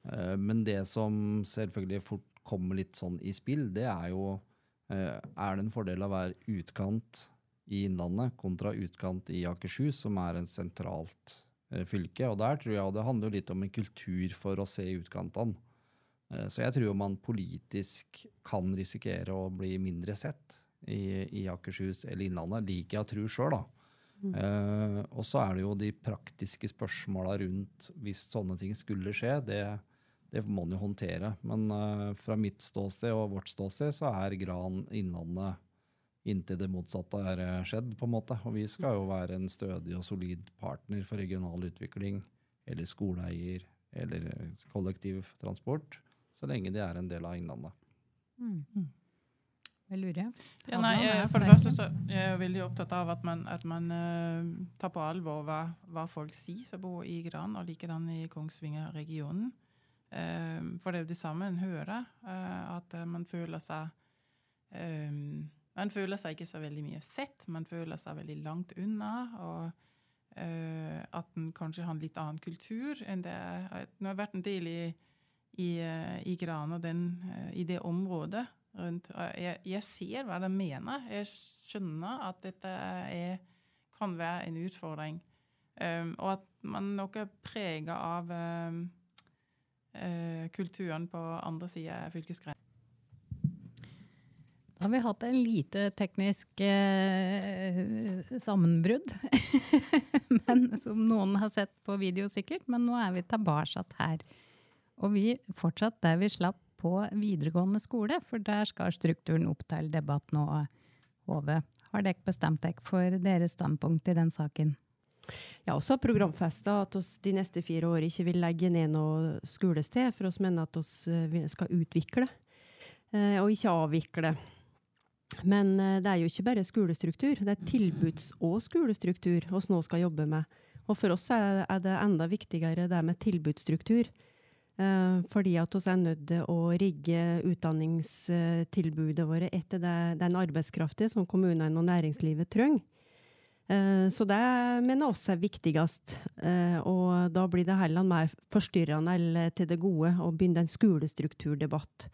Uh, men det som selvfølgelig fort kommer litt sånn i spill, det er jo uh, Er det en fordel å være utkant i Innlandet kontra utkant i Akershus, som er en sentralt fylke? Og der tror jeg det handler litt om en kultur for å se utkantene. Så jeg tror man politisk kan risikere å bli mindre sett i, i Akershus eller Innlandet. Liker jeg å tro sjøl, da. Uh, og så er det jo de praktiske spørsmåla rundt hvis sånne ting skulle skje. Det, det må man jo håndtere. Men uh, fra mitt ståsted og vårt ståsted så er Gran Innlandet inntil det motsatte er eh, skjedd. på en måte. Og vi skal jo være en stødig og solid partner for regional utvikling eller skoleeier eller kollektivtransport, så lenge de er en del av Innlandet. Mm. Jeg lurer. Ja, nei, for det første så jeg er jeg veldig opptatt av at man, at man uh, tar på alvor hva, hva, folk sier som bor i Gran, og likedan i Kongsvinger-regionen. Um, for det er jo det samme en hører, uh, at man føler seg Man føler seg ikke så veldig mye sett, man føler seg veldig langt unna. og at en kanskje har en litt annen kultur enn det Nå har jeg vært en del i, i, i Gran og den, i det området rundt. Jeg, jeg, ser hva de mener. Jeg skjønner at dette er, kan være en utfordring. Um, og at man nok er prega av um, uh, kulturen på andre sida av fylkesgrensen. Da har vi hatt en lite teknisk eh, sammenbrudd. men, som noen har sett på video, sikkert. Men nå er vi tilbake her. Og vi fortsatt der vi slapp på videregående skole, for der skal strukturen opp til debatt nå. Hove, har dere bestemt dere for deres standpunkt i den saken? Ja, også programfesta at vi de neste fire årene ikke vil legge ned noe skolested, for oss mener at vi eh, skal utvikle, eh, og ikke avvikle. Men eh, det er jo ikke bare skolestruktur, det er tilbuds- og skolestruktur vi nå skal jobbe med. Og for oss er det enda viktigere det med tilbudsstruktur. Eh, fordi at vi er nødt til å rigge utdanningstilbudet våre etter den arbeidskraften som kommunene og næringslivet trenger. Eh, så det mener oss er viktigst. Eh, og da blir det heller mer forstyrrende eller til det gode å begynne en skolestrukturdebatt.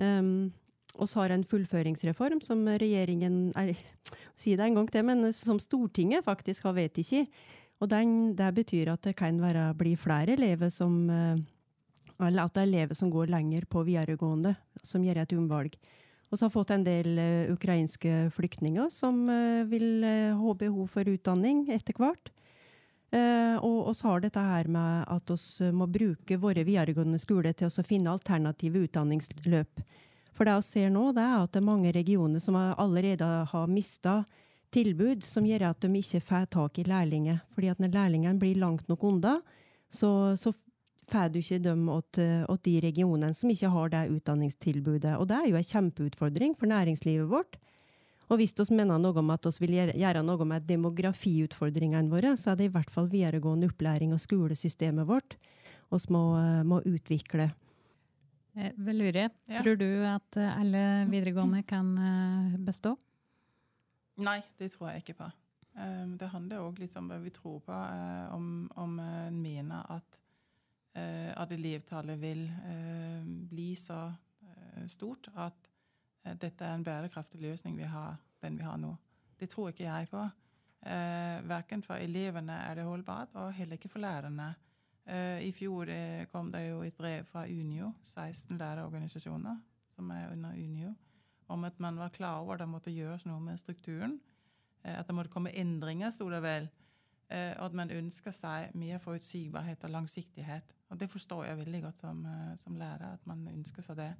Vi har en fullføringsreform som regjeringen er, Si det en gang til, men som Stortinget faktisk har vedtatt. Og den, det betyr at det kan være, bli flere elever som Eller at det er elever som går lenger på videregående, som gjør et omvalg. Og så har fått en del uh, ukrainske flyktninger som uh, vil uh, ha behov for utdanning etter hvert. og vi har dette her med at vi må bruke våre videregående skoler til å finne alternative utdanningsløp. For det vi ser nå, er at det er mange regioner som allerede har mista tilbud som gjør at de ikke får tak i lærlinger. Fordi at når lærlingene blir langt nok unna, så, så får du ikke dem til de regionene som ikke har det utdanningstilbudet. Og det er jo en kjempeutfordring for næringslivet vårt. Og hvis vi mener noe om at vi vil gjøre noe med demografiutfordringene våre, så er det i hvert fall videregående opplæring og skolesystemet vårt vi må, må, utvikle. Veluri, Velure, ja. tror du at alle videregående kan eh, bestå? Nei, det tror jeg ikke på. Det handler òg litt om hva vi tror på. Om, om en mener at Eh, at elevtallet vil eh, bli så eh, stort at dette er en bærekraftig løsning vi har, den vi har nå. Det tror ikke jeg på. Eh, verken for elevene er det holdbart, og heller ikke for lærerne. Eh, I fjor eh, kom det jo et brev fra Unio, 16 lærerorganisasjoner som er under Unio, om at man var klar over at det måtte gjøres noe med strukturen. at det måtte komme endringer, sto det vel. Eh, og at man ønsker seg mer forutsigbarhet og langsiktighet. Og det forstår jeg veldig godt som, eh, som lærer, at man ønsker seg det.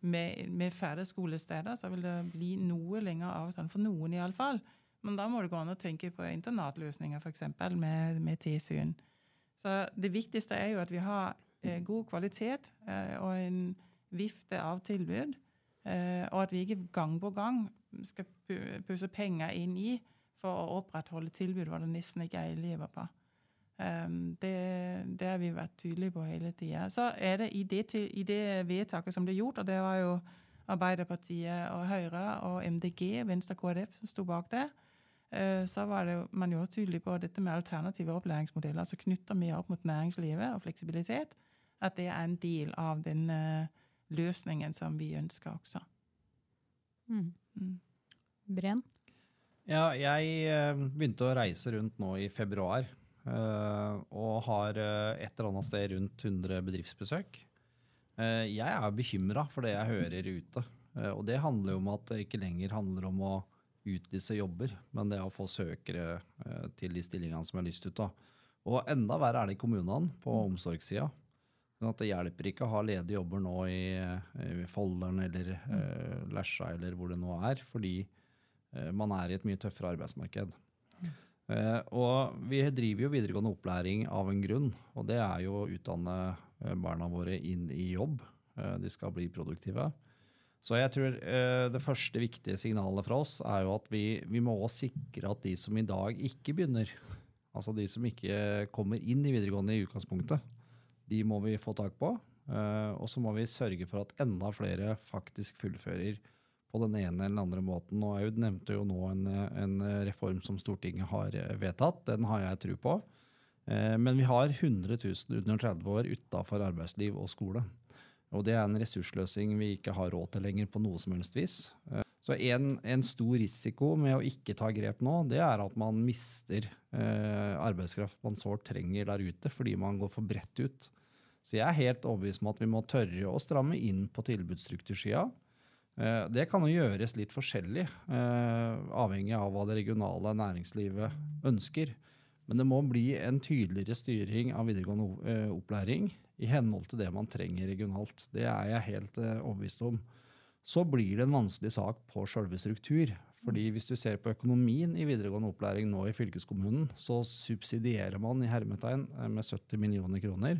Med, med færre skolesteder så vil det bli noe lengre avstand, for noen iallfall. Men da må det gå an å tenke på internatløsninger, f.eks. med, med tilsyn. Så det viktigste er jo at vi har eh, god kvalitet eh, og en vifte av tilbud. Eh, og at vi ikke gang på gang skal pusse penger inn i for å opprettholde tilbud hvor det nesten ikke er elever på. Um, det, det, har vi vært tydelige på hele tida. Så er det i det, i det, vedtaket som ble gjort, og det var jo Arbeiderpartiet og Høyre og MDG, Venstre KrF, som sto bak det, uh, så var det, man jo tydelig på dette med alternative opplæringsmodeller, altså knytter mer opp mot næringslivet og fleksibilitet, at det er en del av den uh, løsningen som vi ønsker også. Mm. Mm. Bren? Ja, jeg begynte å reise rundt nå i februar. Eh, og har eh, et eller annet sted rundt 100 bedriftsbesøk. Jeg er bekymra for det jeg hører ute. Og det handler jo om at det ikke lenger handler om å utlyse jobber, men det er å få søkere til de stillingene som jeg har lyst ut av. Og enda verre er det i kommunene, på omsorgssida. Sånn at det hjelper ikke å ha ledige jobber nå i, i Folderen eller eh, Lesja eller hvor det nå er, fordi Eh, man er i et mye tøffere arbeidsmarked. Uh, og vi driver jo videregående opplæring av en grunn, og det er jo å utdanne uh, barna våre inn i jobb. Uh, de skal bli produktive. Så jeg tror det første viktige signalet fra oss er jo at vi, vi må også sikre at de som i dag ikke begynner, altså de som ikke kommer inn i videregående i utgangspunktet, de må vi få tak på. og så må vi sørge for at enda flere faktisk fullfører på den ene eller andre måten. Og Aud nevnte jo nå en, en, reform som Stortinget har vedtatt. Den har jeg tro på. Eh, men vi har 100 000 under 30 år utafor arbeidsliv og skole. Og det er en ressursløsning vi ikke har råd til lenger på noe som helst vis. Eh, så en, en, stor risiko med å ikke ta grep nå, det er at man mister eh, arbeidskraft man sårt trenger der ute, fordi man går for bredt ut. Så jeg er helt overbevist om at vi må tørre å stramme inn på tilbudsstruktursida. Eh, det kan jo gjøres litt forskjellig, eh, avhengig av hva det regionale næringslivet ønsker. Men det må bli en tydeligere styring av videregående eh, opplæring i henhold til det man trenger regionalt. Det er jeg helt overbevist om. Så blir det en vanskelig sak på sjølve struktur. Fordi hvis du ser på økonomien i videregående opplæring nå i fylkeskommunen, så subsidierer man i hermetegn med 70 millioner kroner.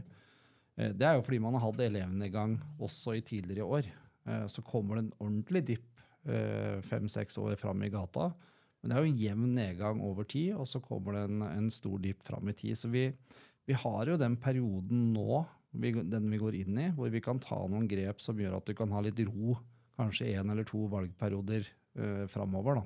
Det er jo fordi man har hatt elevnedgang også i tidligere år. Eh, så kommer det en ordentlig dipp eh, fem-seks år fram i gata. Men det er jo en jevn nedgang over tid, og så kommer det en, en stor dipp fram i tid. Så vi, vi, har jo den perioden nå, den vi går inn i, hvor vi kan ta noen grep som gjør at du kan ha litt ro kanskje én eller to valgperioder eh, framover.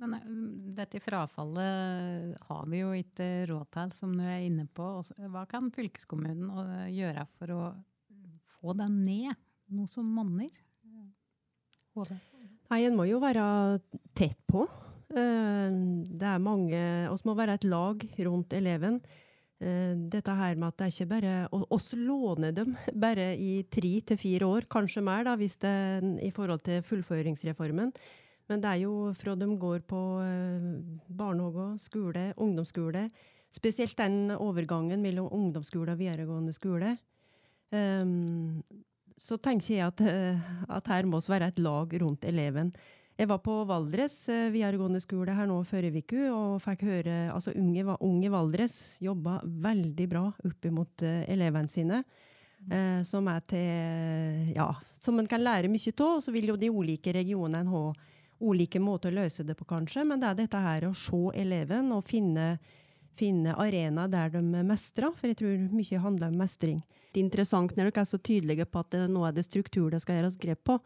Men eh, dette frafallet har vi jo ikke råd til, som du er inne på. Hva kan fylkeskommunen gjøre for å få den ned? Noe som monner? Nei, En må jo være tett på. Eh, det er mange Vi må være et lag rundt eleven. Dette her med at det er ikke bare oss låner dem bare i tre til fire år, kanskje mer, da, hvis det i forhold til fullføringsreformen. Men det er jo fra de går på eh, barnehage, skole, ungdomsskole. Spesielt den overgangen mellom ungdomsskole og videregående skole. Um, så tenker jeg at, eh, at her må vi være et lag rundt eleven. Jeg var på Valdres eh, videregående skole her nå forrige uke og fikk høre altså Unge, unge Valdres jobba veldig bra opp mot uh, elevene sine. Uh, som er til Ja, som en kan lære mye av. Så vil jo de ulike regionene ha ulike måter å løse det på, kanskje, men det er dette her å se eleven og finne, finne arena der de mestrer, for jeg tror mye handler om mestring. Det er interessant når dere er så tydelige på at nå er det struktur det skal gjøres grep på,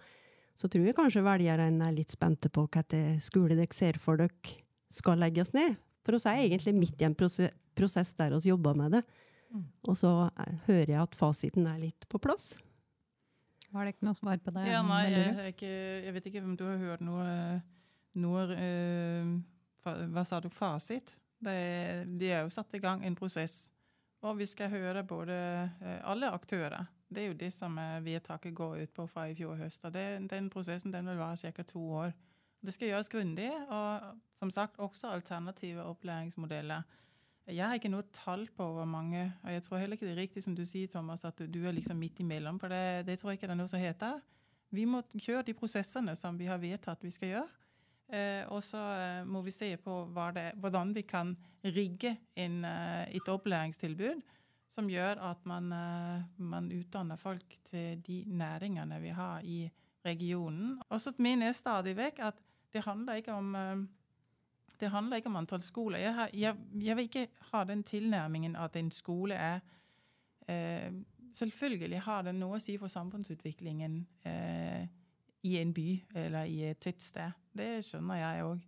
så tror jeg kanskje velgerne er litt spente på hva skole dere ser for dere skal legges ned. For oss er egentlig midt i en prosess der vi jobber med det. Mm. Og så eh, hører jeg at fasiten er litt på plass. Har det ikke noe svar på det? Ja, nei, jeg, ikke, jeg, vet ikke om du har hørt noe, noe uh, Hva sa du? Fasit? Det, de er jo satt i gang en prosess. Og vi skal høre både uh, alle aktører. Det er jo det som vedtaket går ut på fra i fjor høst. og det, Den prosessen den vil vare ca. to år. Det skal gjøres grundig, og som sagt også alternative opplæringsmodeller. Jeg har ikke noe tall på hvor mange, og jeg tror heller ikke det er riktig som du sier, Thomas, at du er liksom midt imellom. For det, det tror jeg ikke det er noe som heter. Vi må kjøre de prosessene som vi har vedtatt vi skal gjøre. Eh, og så eh, må vi se på det, hvordan vi kan rigge inn eh, et opplæringstilbud som gjør at man, man, utdanner folk til de næringene vi har i regionen. Og så mener jeg stadig vekk at det handler ikke om handler ikke om antall skoler. Jeg, har, jeg, jeg, vil ikke ha den tilnærmingen at en skole er eh, Selvfølgelig har den noe å si for samfunnsutviklingen eh, i en by eller i et tettsted. Det skjønner jeg òg.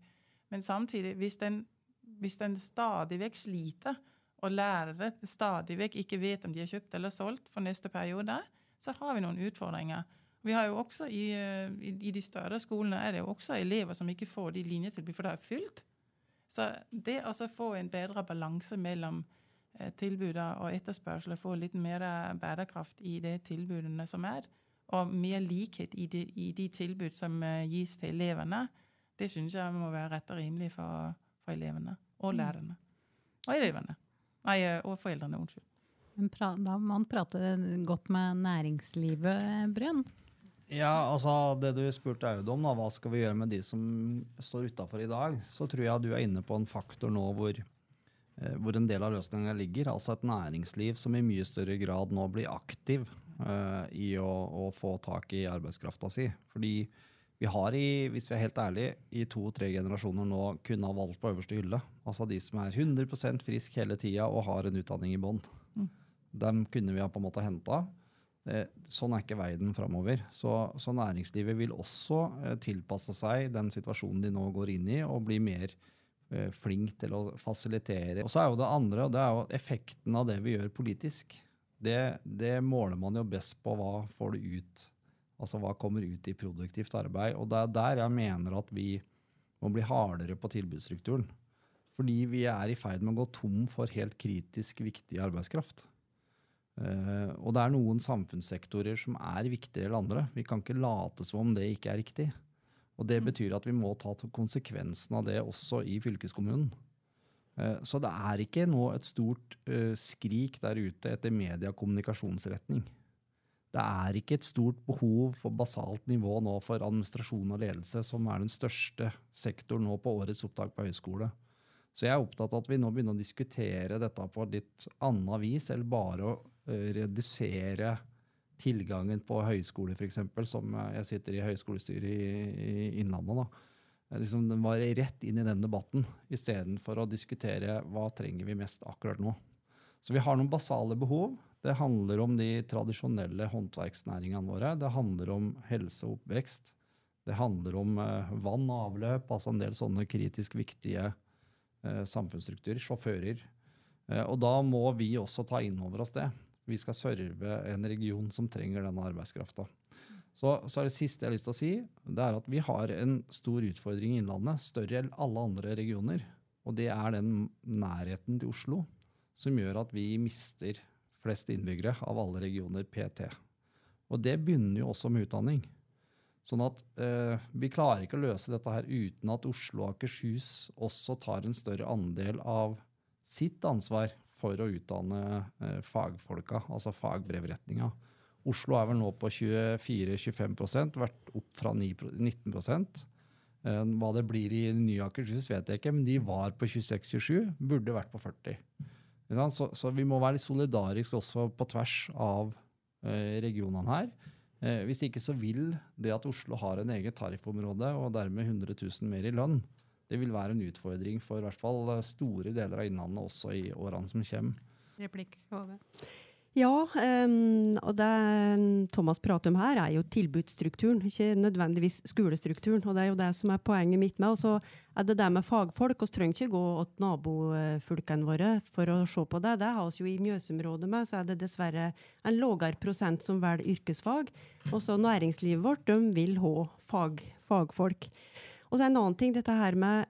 Men samtidig, hvis den, hvis den stadig vekk sliter, og lærere stadig vekk ikke vet om de har kjøpt eller solgt for neste periode, så har vi noen utfordringer. Vi har jo også i, eh, i, i de større skolene er det jo også elever som ikke får de linjetilbud, for det er fylt. Så det å få en bedre balanse mellom eh, tilbud og etterspørselen, få litt mer bærekraft i de tilbudene som er, og mer likhet i de, i de tilbud som eh, gis til elevene, det syns jeg må være rett og rimelig for, for elevene og mm. lærerne. Og elevene. Nei, eh, og foreldrene. Unnskyld. Da må man prate godt med næringslivet, Brønn. Ja, altså Det du spurte Aud om, da, hva skal vi gjøre med de som står utafor i dag, så tror jeg du er inne på en faktor nå hvor, eh, hvor en del av løsninga ligger. Altså et næringsliv som i mye større grad nå blir aktiv eh, i å, å, få tak i arbeidskrafta si. Fordi vi har, i, hvis vi er helt ærlige, i to-tre generasjoner nå kunne ha valgt på øverste hylle. Altså de som er 100% frisk hele tida og har en utdanning i bånn. Mm. Dem kunne vi ha på en måte henta. Eh, sånn er ikke verden framover. Så, så, næringslivet vil også eh, tilpasse seg den situasjonen de nå går inn i, og bli mer eh, flink til å fasilitere. Og så er jo det andre, og det er jo effekten av det vi gjør politisk. Det, det måler man jo best på hva får du ut. Altså hva kommer ut i produktivt arbeid. Og det er der jeg mener at vi må bli hardere på tilbudsstrukturen. Fordi vi er i ferd med å gå tom for helt kritisk viktig arbeidskraft. Uh, og det er noen samfunnssektorer som er viktigere enn andre. Vi kan ikke late som om det ikke er riktig. Og det mm. betyr at vi må ta konsekvensen av det også i fylkeskommunen. Uh, så det er ikke nå et stort uh, skrik der ute etter mediekommunikasjonsretning. Det er ikke et stort behov på basalt nivå nå for administrasjon og ledelse, som er den største sektoren nå på årets opptak på høyskole. Så jeg er opptatt av at vi nå begynner å diskutere dette på litt annet vis, eller bare å Eh, redusere tilgangen på høyskole, f.eks., som jeg sitter i høyskolestyret i, i Innlandet. Liksom, den var rett inn i den debatten, istedenfor å diskutere hva trenger vi mest akkurat nå. Så vi har noen basale behov. Det handler om de tradisjonelle håndverksnæringene våre. Det handler om helse og oppvekst. Det handler om eh, vann og avløp, altså en del sånne kritisk viktige eh, samfunnsstrukturer. Sjåfører. Eh, og da må vi også ta inn over oss det. Vi skal serve en region som trenger denne arbeidskrafta. Så, så, er det siste jeg har lyst til å si, det er at vi har en stor utfordring i Innlandet, større enn alle andre regioner. Og det er den nærheten til Oslo som gjør at vi mister flest innbyggere av alle regioner PT. Og det begynner jo også med utdanning. Sånn at eh, Vi klarer ikke å løse dette her uten at Oslo og Akershus også tar en større andel av sitt ansvar for å utdanne eh, fagfolka, altså fagbrevretninga. Oslo er vel nå på 24-25 vært opp fra 9, 19 eh, Hva det blir i nye Akershus, vet jeg ikke, men de var på 26-27, burde vært på 40 så, så, vi må være litt solidariske også på tvers av eh, regionene her. Eh, hvis ikke så vil det at Oslo har en eget tariffområde og dermed 100 000 mer i lønn, det vil være en utfordring for i hvert fall store deler av Innlandet også i årene som kommer. Replikk, Hove. Ja, og det Thomas prater om her, er jo tilbudsstrukturen, ikke nødvendigvis skolestrukturen. Og det er jo det som er poenget mitt med. Og så er det det med fagfolk. Vi trenger ikke gå til nabofylkene våre for å se på det. Det har vi jo i Mjøsområdet med, så er det dessverre en lavere prosent som velger yrkesfag. Og så næringslivet vårt, de vil ha fag, fagfolk. Og så er en annen ting, dette her med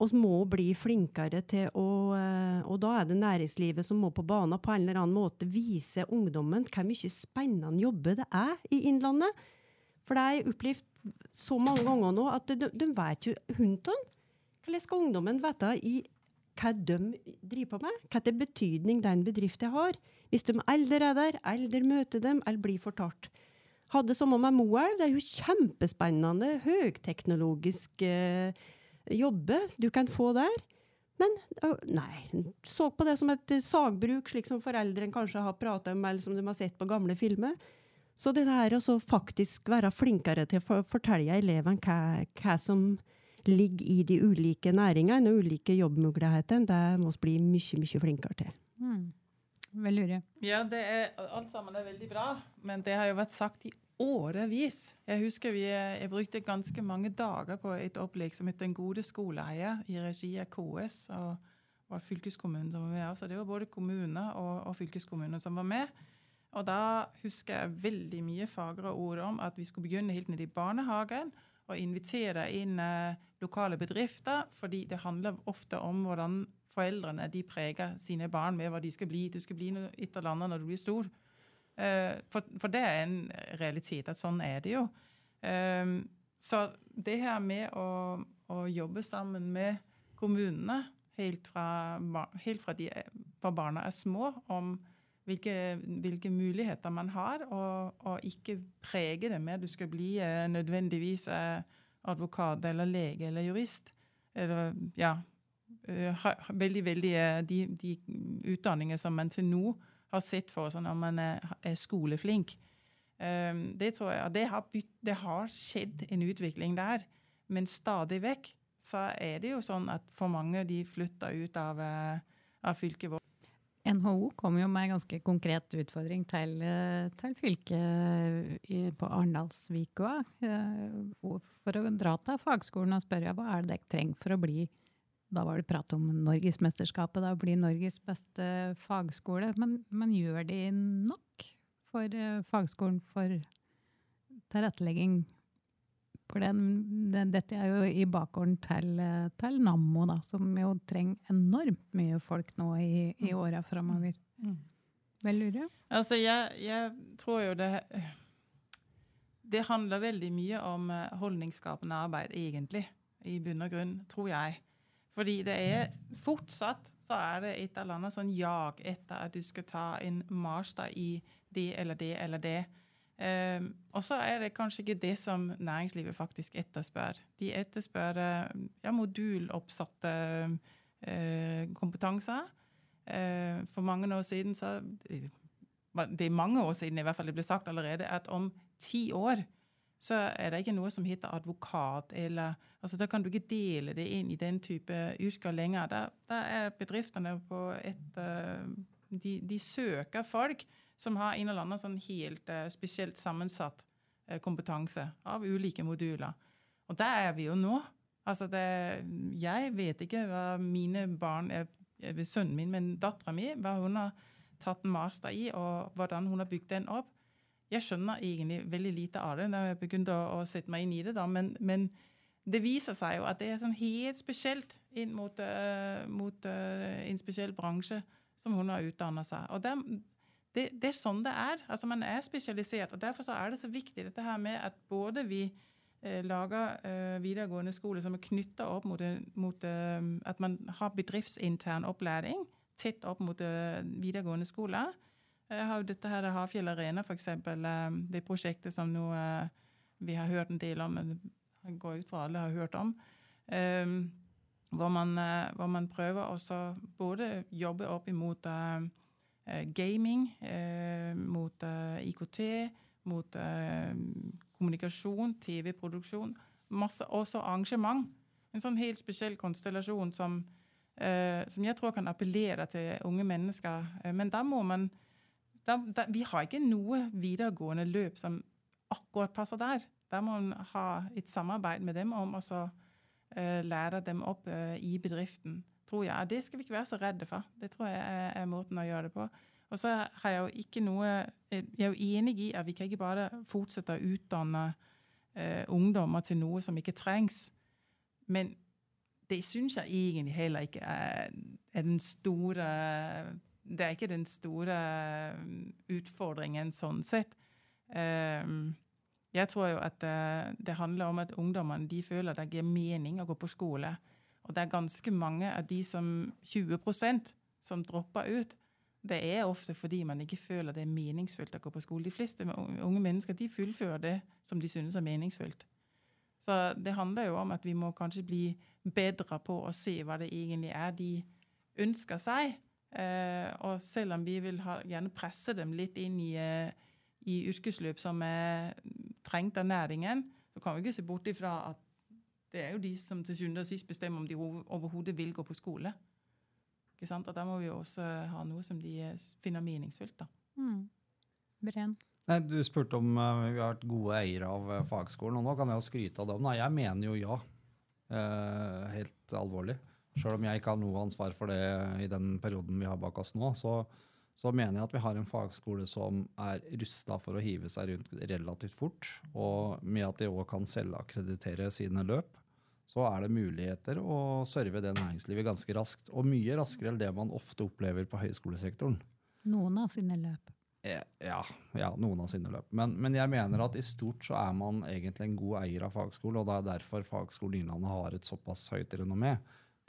vi må bli flinkere til å eh, Og da er det næringslivet som må på banen på en eller annen måte vise ungdommen hvor mye spennende jobber det er i Innlandet. For det har jeg opplevd så mange ganger nå at de, de vet jo hundene. Hvordan skal ungdommen vite i hva de driver på med? Hva er betydning den bedriften har? Hvis de eldre er der, eldre møter dem, eller blir fortalt. Hadde samme med Moelv. Det er jo kjempespennende, høyteknologisk eh, jobbe du kan få der. Men nei, så på det som et sagbruk, slik som foreldrene kanskje har prata om, eller som de har sett på gamle filmer. Så det der å faktisk være flinkere til å fortelle elevene hva, hva, som ligger i de ulike næringene og ulike jobbmulighetene, det må vi bli mye, mye flinkere til. Mm. Vel, ja, det er, alt sammen er veldig bra, men det har jo vært sagt i årevis. Jeg husker vi, jeg brukte ganske mange dager på et opplegg som het Den gode skoleeier, i regi av KS og var fylkeskommunen som var med. Så det var både kommuner og, og fylkeskommuner som var med. Og da husker jeg veldig mye fagre ord om at vi skulle begynne helt nede i barnehagen og invitere inn eh, lokale bedrifter, fordi det handler ofte om hvordan foreldrene de preger sine barn med hva de skal bli. Du skal bli et eller annet når du blir stor. Eh, for, for, det er en realitet at sånn er det jo. Eh, så det her med å, å jobbe sammen med kommunene helt fra, helt fra, de, barna er små, om hvilke, hvilke muligheter man har, og, og, ikke prege det med at du skal bli eh, nødvendigvis advokat eller lege eller jurist. Eller, ja, veldig, veldig de, de utdanninger som man til nå har sett for seg når man er, skoleflink. Um, det tror jeg, det har, bytt, det har skjedd en utvikling der, men stadig vekk så er det jo sånn at for mange de flytter ut av, uh, av fylket vårt. NHO kom jo med en ganske konkret utfordring til, eh, til fylket på Arendalsvika. Uh, for å dra til fagskolen og spørre hva er det dere trenger for å bli da var det prat om Norgesmesterskapet, da blir Norges beste fagskole. Men, men gjør de nok for uh, fagskolen for tilrettelegging? For den, den, dette er jo i bakgården til, til, Nammo, da, som jo trenger enormt mye folk nå i, i mm. åra framover. Mm. Vel, lurer Altså, jeg, jeg tror jo det Det handler veldig mye om eh, holdningsskapende arbeid, egentlig. I bunn og grunn, tror jeg. Fordi det er fortsatt så er det et eller annet sånn jag etter at du skal ta en master i det eller det eller det. Um, og så er det kanskje ikke det som næringslivet faktisk etterspør. De etterspør ja, moduloppsatte uh, kompetanser. Uh, for mange år siden så Det er mange år siden i hvert fall det ble sagt allerede at om ti år så er det ikke noe som heter advokat. eller, altså Da kan du ikke dele det inn i den type yrker lenger. Da, da er bedriftene på et uh, de, de, søker folk som har en eller annen sånn helt uh, spesielt sammensatt eh, kompetanse av ulike moduler. Og der er vi jo nå. Altså det, jeg vet ikke hva mine barn er, Sønnen min, men dattera mi, hva hun har tatt en master i, og hvordan hun har bygd den opp. Jeg skjønner egentlig veldig lite av det når jeg begynte å, å sette meg inn i det. da, men, men det viser seg jo at det er sånn helt spesielt inn mot, uh, mot uh, en spesiell bransje som hun har utdanna seg. Og det, det, det, er sånn det er. Altså Man er spesialisert. og Derfor så er det så viktig dette her med at både vi uh, lager videregående skole som er knytta opp mot, mot at man har bedriftsintern opplæring tett opp mot videregående skole. Jeg har jo dette her Havfjell Arena, f.eks. Det prosjektet som nå vi har hørt en del om. Jeg går ut fra alle har hørt om. Um, hvor, man, hvor, man, prøver å både jobbe opp imot gaming, mot IKT, mot kommunikasjon, TV-produksjon. Også arrangement. En sånn helt spesiell konstellasjon som, som jeg tror kan appellere til unge mennesker. men da må man da, da, Vi har ikke noe videregående løp som akkurat passer der. Da må man ha et samarbeid med dem om å uh, lære dem opp uh, i bedriften, tror jeg. Det skal vi ikke være så redde for. Det tror jeg er, er måten å gjøre det på. Og så har jeg jo ikke noe Jeg er jo enig i at vi kan ikke bare fortsette å utdanne uh, ungdommer til noe som ikke trengs. Men det syns jeg egentlig heller ikke er, er den store Det er ikke den store utfordringen sånn sett. Um, jeg tror jo at uh, det handler om at ungdommene de føler det gir mening å gå på skole. Og det er ganske mange av de som 20% som dropper ut. Det er ofte fordi man ikke føler det er meningsfullt å gå på skole. De fleste unge mennesker de fullfører det som de synes er meningsfullt. Så det handler jo om at vi må kanskje bli bedre på å se hva det egentlig er de ønsker seg. Uh, og selv om vi vil ha, gjerne presse dem litt inn i uh, i yrkesløp som er trengt av næringen, så kan vi ikke se bort ifra at det er jo de som til syvende og sist bestemmer om de overhodet vil gå på skole. Ikke sant? Og Da må vi jo også ha noe som de finner meningsfullt. da. Mm. Bren. Nei, Du spurte om uh, vi har vært gode eiere av uh, fagskolen, og nå kan jeg jo skryte av dem. Nei, jeg mener jo ja. Uh, helt alvorlig. Sjøl om jeg ikke har noe ansvar for det i den perioden vi har bak oss nå, så så mener jeg at vi har en fagskole som er rusta for å hive seg rundt relativt fort. Og med at de òg kan selvakkreditere sine løp, så er det muligheter å serve det næringslivet ganske raskt. Og mye raskere enn det man ofte opplever på høyskolesektoren. Noen av sine løp. Ja, ja noen av sine løp. Men, men, jeg mener at i stort så er man egentlig en god eier av fagskole, og det er derfor Fagskolen Innlandet har et såpass høyt renommé.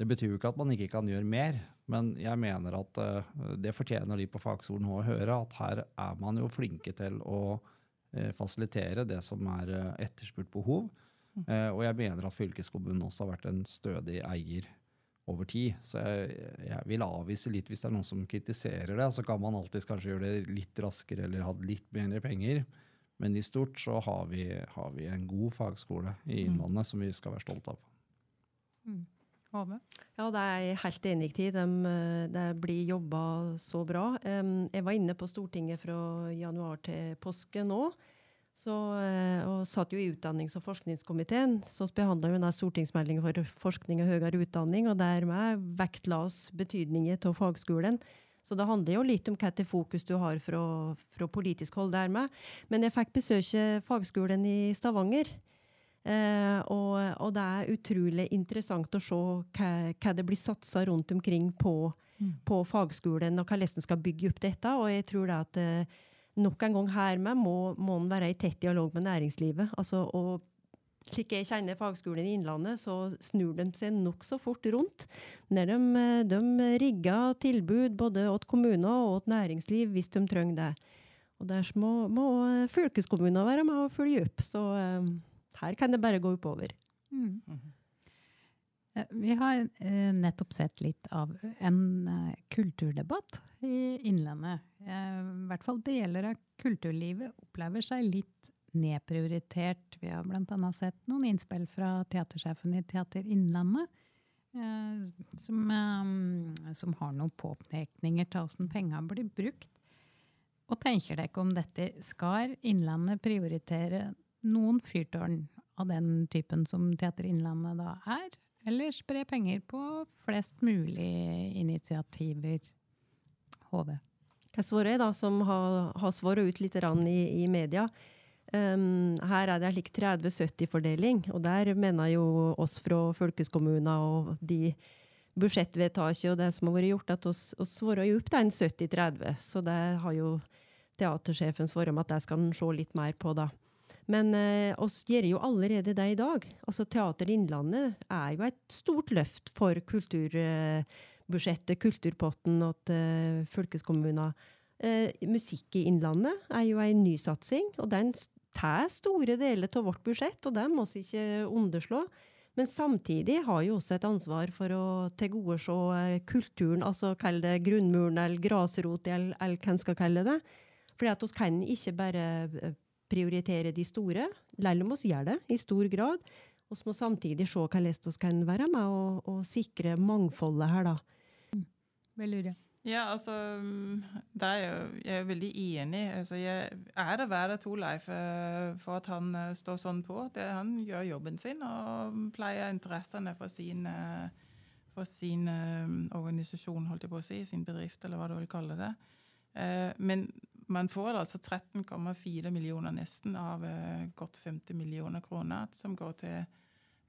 Det betyr jo ikke at man ikke kan gjøre mer, men jeg mener at uh, det fortjener de på fagskolen å høre, at her er man jo flinke til å uh, fasilitere det som er uh, etterspurt behov. og jeg mener at fylkeskommunen også har vært en stødig eier over tid. Så jeg, jeg, vil avvise litt hvis det er noen som kritiserer det. Så kan man alltids kanskje gjøre det litt raskere eller ha litt mer penger. Men i stort så har vi, har vi en god fagskole i Innlandet mm. som vi skal være stolte av. Mm. Hove? Ja, det er jeg helt enig i. Eh, det blir jobba så bra. Jeg var inne på Stortinget fra januar til påske nå. Så, eh, og satt jo i utdannings- og forskningskomiteen, som behandla jo stortingsmeldingen for forskning og høyere utdanning. og Dermed vektla oss betydningen av fagskolen. Så det handler jo litt om hvilket fokus du har fra, fra politisk hold dermed. Men jeg fikk besøke fagskolen i Stavanger. Eh, og, og, det er utrolig interessant å se hva, hva det blir satsa rundt omkring på, mm. på fagskolen, og hvordan en skal bygge opp dette. Og jeg tror det at eh, nok en gang her med må, må en være i tett dialog med næringslivet. altså og slik jeg kjenner Fagskolen i Innlandet, så snur de seg nokså fort rundt. Når de, de rigger tilbud både åt kommuner og åt næringsliv hvis de trenger det. Og Der må, må fylkeskommuner være med og følge opp. Så eh, her kan det bare gå oppover. Mm. Vi har eh, nettopp sett litt av en eh, kulturdebatt i Innlandet. Eh, I hvert fall deler av kulturlivet opplever seg litt nedprioritert. Vi har bl.a. sett noen innspill fra teatersjefen i Teater Innlandet. Som, som, har noen påpekninger til åssen pengene blir brukt. Og tenker dere om dette skal Innlandet prioritere noen fyrtårn av den typen som Teater Innlandet da er, eller spre penger på flest mulig initiativer? HV. Jeg svarer da, som har, har svart ut litt i, i media. Um, her er det en slik 30-70-fordeling, og der mener jo oss fra fylkeskommuner og de budsjettvedtaket og det som har vært gjort, at oss, svarer jo opp den 70-30. Så det har jo teatersjefen svart om at det skal en se litt mer på, da. Men eh, oss gjør jo allerede det i dag. Altså Teater Innlandet er jo et stort løft for kulturbudsjettet, kulturpotten til eh, fylkeskommuner. Eh, musikk i Innlandet er jo en nysatsing, og den tar store deler av vårt budsjett, og det må vi ikke underslå. Men samtidig har jo også et ansvar for å tilgodese eh, kulturen, altså kall det grunnmuren eller grasrot, eller, eller hva en skal kalle det. Fordi at vi kan ikke bare eh, prioritere de store, selv om vi gjør det i stor grad. Vi må samtidig se hvordan vi kan være med og, og sikre mangfoldet her, da. Veldig bra. ja, altså der er jeg, jeg er veldig enig. Altså, jeg ære være to Leif for at han uh, står sånn på. Det, han gjør jobben sin og pleier interessene for sin, uh, for sin organisasjon, holdt jeg på å si, sin bedrift, eller hva du vil kalle det. men man får altså 13,4 millioner nesten av godt 50 millioner kroner som går til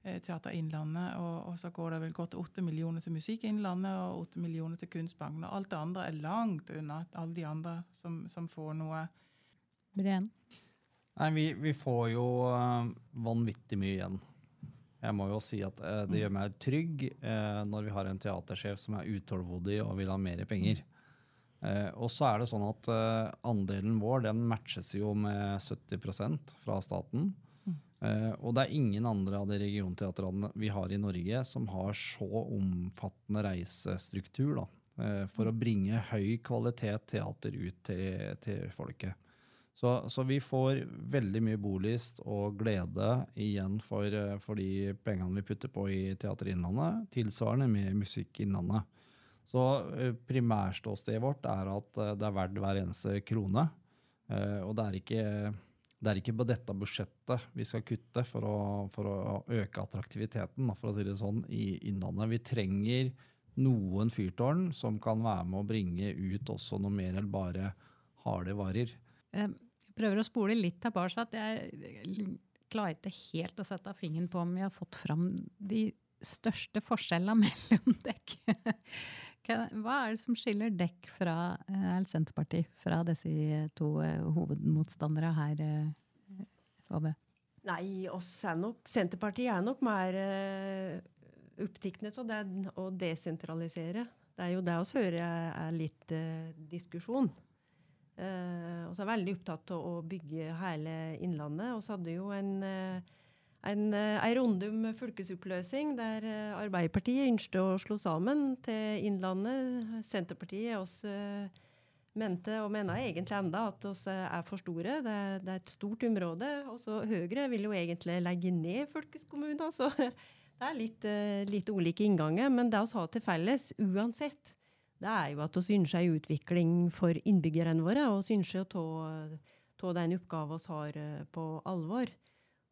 Eh, Teater Innlandet, og, og, så går det vel godt 8 millioner til Musikk Innlandet og 8 millioner til Kunstbanken. Og alt det andre er langt unna alle de andre som, som får noe. Bren? Nei, vi, vi, får jo uh, vanvittig mye igjen. Jeg må jo si at uh, det gjør meg trygg uh, når vi har en teatersjef som er utålmodig og vil ha mer penger. Og så er det sånn at andelen vår den matches jo med 70% fra staten. Uh, og det er ingen andre av de regionteatrene vi har i Norge som har så omfattende reisestruktur da, for å bringe høy kvalitet teater ut til, til folket. Så, så, vi får veldig mye bolyst og glede igjen for, for de pengene vi putter på i Teater Innlandet, tilsvarende med Musikk Innlandet. Så primærståstedet vårt er at det er verdt hver eneste krone. og det er ikke det er ikke på dette budsjettet vi skal kutte for å, for å øke attraktiviteten for å si det sånn, i Innlandet. Vi trenger noen fyrtårn som kan være med å bringe ut også noe mer enn bare harde varer. Jeg prøver å spole litt tilbake. Jeg klarer ikke helt å sette fingeren på om vi har fått fram de største forskjellene mellom dekk. Hva er det som skiller dekk fra eller Senterpartiet fra disse to eh, hovedmotstandere her, Ove? Eh, Nei, oss er nok, Senterpartiet er nok mer opptatt av det å desentralisere. Det er jo det vi hører er litt diskusjon. Vi og er veldig opptatt av å bygge hele Innlandet. Vi hadde jo en uh, en, en eh, runde om fylkesoppløsning der eh, Arbeiderpartiet ønsket å slå sammen til Innlandet. Senterpartiet også eh, mente, og mener egentlig enda, at vi er for store. Det, det, er et stort område. Og så Høyre vil jo egentlig legge ned fylkeskommuner. Så det er litt, litt ulike innganger. Men det vi har til felles, uansett, det er jo at vi ønsker en utvikling for innbyggerne våre. Og vi ønsker å ta den oppgaven vi har, på alvor.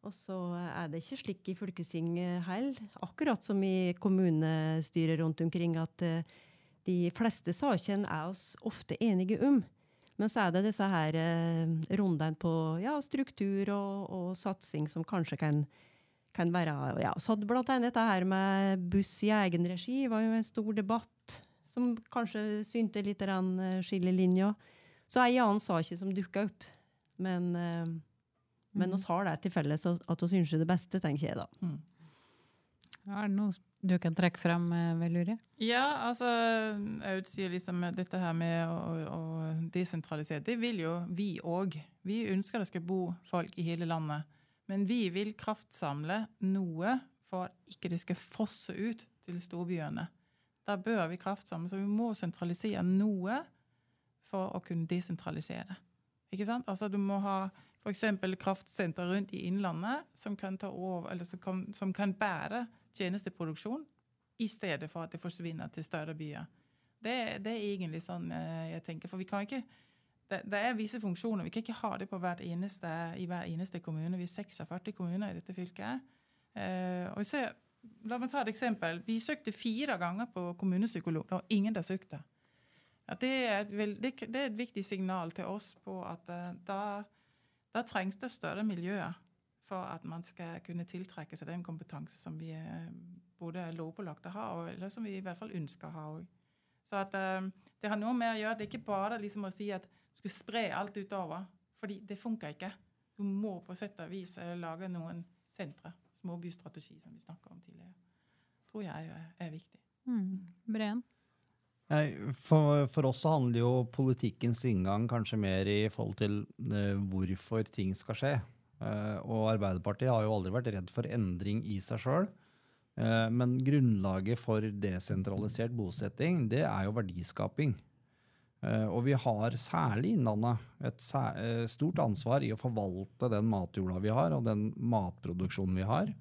Og så er det ikke slik i fylkestinget heller, akkurat som i kommunestyret rundt omkring, at uh, de fleste sakene er oss ofte enige om. Men så er det disse her uh, rundene på ja, struktur og, og, satsing som kanskje kan, kan være ja, Så hadde blant annet dette her med buss i egen regi var jo en stor debatt som kanskje synte litt skillelinja. Så Så ei annen sak som dukka opp. Men men vi mm. har det til felles at vi ønsker det beste, tenker jeg da. Mm. Er det noe du kan trekke fram, eh, Velure? Ja, altså Aud sier liksom dette her med å, å desentralisere. Det vil jo vi òg. Vi ønsker det skal bo folk i hele landet. Men vi vil kraftsamle noe for at ikke det skal fosse ut til storbyene. Da bør vi kraftsamle, så vi må sentralisere noe for å kunne desentralisere. Ikke sant? Altså Du må ha f.eks. kraftsenter rundt i Innlandet som kan, over, som kan, som kan bære tjenesteproduksjon i stedet for at det forsvinner til større byer. Det, det, er egentlig sånn eh, jeg tenker. For vi kan ikke det, det, er visse funksjoner. Vi kan ikke ha det på hvert eneste, i hver eneste kommune. Vi er 46 kommuner i dette fylket. Eh, og ser, la meg ta et eksempel. Vi søkte fire ganger på kommunepsykolog. Var ingen der søkte. Det, er et, det, er et viktig signal til oss på at uh, da, da, trengs det større miljøer for at man skal kunne tiltrekke seg den kompetanse som vi uh, både er lovpålagt å ha, eller som vi i hvert fall ønsker å ha òg. Så at, uh, det har noe med å gjøre Det er ikke bare liksom å si at du skal spre alt utover. fordi det funker ikke. Du må på sett og vis lage noen sentre. Småbystrategi, som vi snakka om tidligere. tror jeg er viktig. Mm. Breen? For, for, oss handler jo politikkens inngang kanskje mer i forhold til uh, hvorfor ting skal skje. Uh, og Arbeiderpartiet har jo aldri vært redd for endring i seg sjøl. Eh, men grunnlaget for desentralisert bosetting, det er jo verdiskaping. og vi har særlig Innlandet et stort ansvar i å forvalte den matjorda vi har, og den matproduksjonen vi har.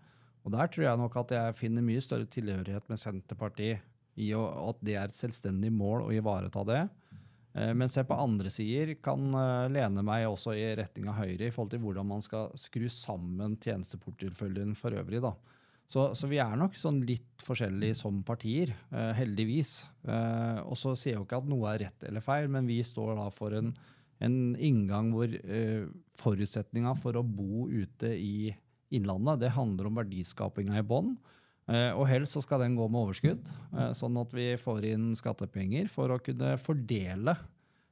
Og der tror jeg nok at jeg finner mye større tilhørighet med Senterpartiet i å, at det er et selvstendig mål å ivareta det. Eh, mens jeg på andre sider kan eh, lene meg også i retning av Høyre i forhold til hvordan man skal skru sammen tjenesteporteføljen for øvrig. da. Så, så, vi er nok sånn litt forskjellige som partier, eh, heldigvis. Og så sier jeg jo ikke at noe er rett eller feil, men vi står da for en, en inngang hvor forutsetninga for å bo ute i Innlandet, det handler om verdiskapinga i bånn. Eh, og helst så skal den gå med overskudd, eh, sånn at vi får inn skattepenger for å kunne fordele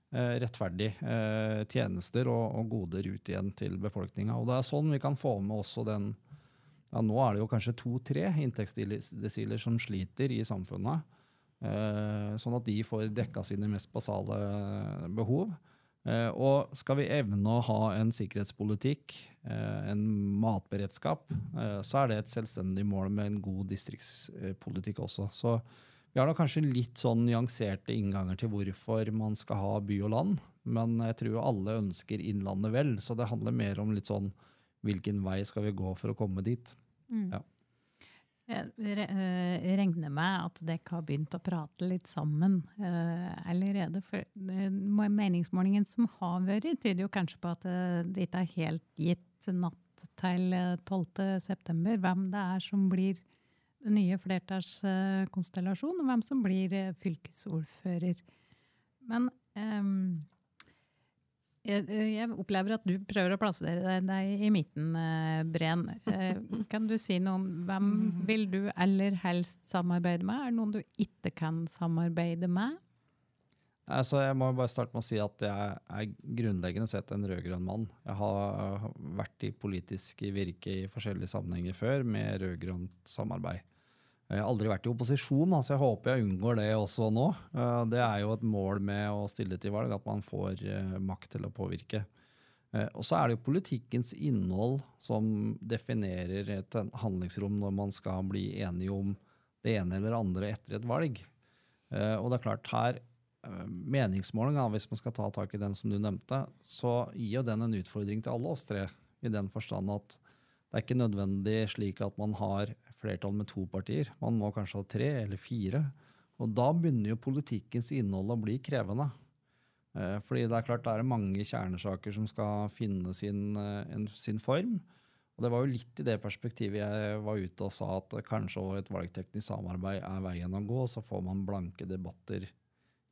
eh, rettferdig tjenester og, goder ut igjen til befolkninga. Og det er sånn vi kan få med også den ja, Nå er det jo kanskje to-tre inntektsdesiler som sliter i samfunnet. Sånn at de får dekka sine mest basale behov. Eh, og skal vi evne å ha en sikkerhetspolitikk, eh, en matberedskap, eh, så er det et selvstendig mål med en god distriktspolitikk også. Så vi har da kanskje litt sånn nyanserte innganger til hvorfor man skal ha by og land, men jeg tror alle ønsker Innlandet vel, så det handler mer om litt sånn hvilken vei skal vi gå for å komme dit. Mm. Ja. Jeg eh, regner med at dere har begynt å prate litt sammen eh, allerede. For meningsmålingen som har vært, tyder jo kanskje på at det ikke er helt gitt natt til 12.9. hvem det er som blir den nye flertallskonstellasjonen, og hvem som blir fylkesordfører. Men um, jeg, jeg, opplever at du prøver å plassere deg i midten, eh, Bren. Eh, kan du si noe om hvem vil du aller helst samarbeide med? Er det noen du ikke kan samarbeide med? Altså, jeg må bare starte med å si at jeg er grunnleggende sett en rød-grønn mann. Jeg har vært i politisk virke i forskjellige sammenhenger før med rød-grønt samarbeid. Jeg har aldri vært i opposisjon, så jeg håper jeg unngår det også nå. Eh, det er jo et mål med å stille til valg, at man får eh, makt til å påvirke. Eh, og så er det jo politikkens innhold som definerer et handlingsrom når man skal bli enige om det ene eller andre etter et valg. Og det er klart her, meningsmålinga, hvis man skal ta tak i den som du nevnte, så gir jo den en utfordring til alle oss tre, i den forstand at det er ikke nødvendig slik at man har flertall med to partier. Man må kanskje ha tre eller fire. Og da begynner jo politikkens innhold å bli krevende. Eh, fordi det er klart det er mange kjernesaker som skal finne sin, eh, sin form. Og det var jo litt i det perspektivet jeg var ute og sa at kanskje et valgteknisk samarbeid er veien å gå, så får man blanke debatter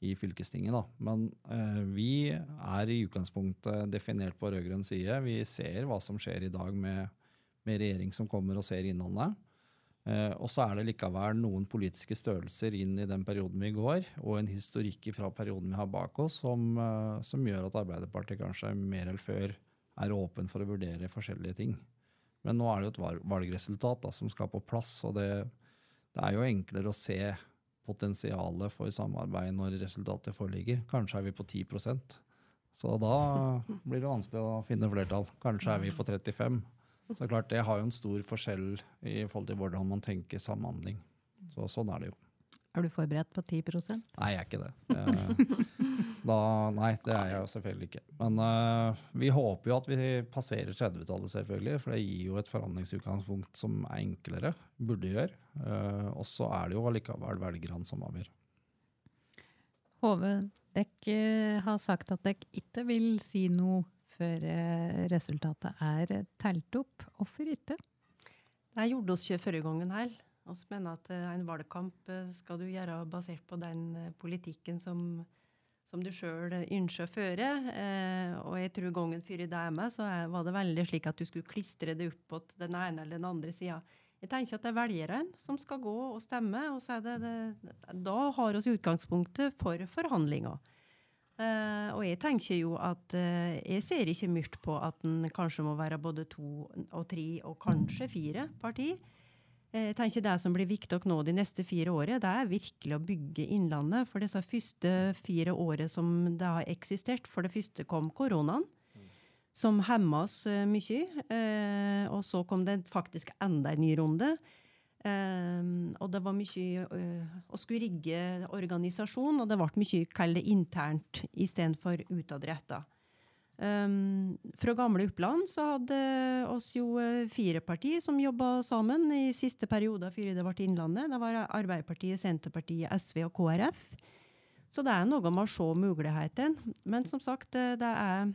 i fylkestinget. Da. Men eh, vi er i utgangspunktet definert på rød-grønn side. Vi ser hva som skjer i dag med, med regjering som kommer og ser innholdet. Eh, og så er det likevel noen politiske størrelser inn i den perioden vi går, og en historikk fra perioden vi har bak oss, som, eh, som gjør at Arbeiderpartiet kanskje mer eller før er åpen for å vurdere forskjellige ting. Men nå er det jo et valgresultat da, som skal på plass, og det, det er jo enklere å se potensialet for samarbeid når resultatet foreligger. Kanskje er vi på 10% Så da blir det vanskelig å finne flertall. Kanskje er vi på 35 så klart, det har jo en stor forskjell i forhold til hvordan man tenker samhandling. Så sånn er det jo. Er du forberedt på 10 Nei, jeg er ikke det. Da, nei, det er jeg jo selvfølgelig ikke. Men uh, vi håper jo at vi passerer 30-tallet, selvfølgelig. For det gir jo et forhandlingsutgangspunkt som er enklere. Burde gjøre. Uh, og så er det jo allikevel velgerne som avgjør. Hove, dere har sagt at dere ikke vil si noe før resultatet er telt opp. Hvorfor ikke? Det gjorde oss ikke forrige gangen heller. Vi mener at en valgkamp skal du gjøre basert på den politikken som, som du sjøl ønsker å føre. Eh, og jeg tror gangen før det deg med, så var det veldig slik at du skulle klistre det opp på den ene eller den andre sida. Jeg tenker at det er velgeren som skal gå og stemme, og er det, det da har vi utgangspunktet for forhandlinger. Uh, og jeg tenker jo at uh, jeg ser ikke mørkt på at en kanskje må være både to og tre og kanskje fire parti. Jeg tenker Det som blir viktig nå de neste fire årene, det er virkelig å bygge Innlandet. For disse første fire årene som det har eksistert, for det første kom koronaen som hemma oss uh, mye. Uh, og så kom det faktisk enda en ny runde. Um, og det var mye uh, å skulle rigge organisasjon, og det ble mye kall internt istedenfor utadretta. Um, fra gamle Oppland så hadde oss jo fire partier som jobba sammen i siste periode før det ble Innlandet. Det var Arbeiderpartiet, Senterpartiet, SV og KrF. Så det er noe med å se mulighetene. Men som sagt, det er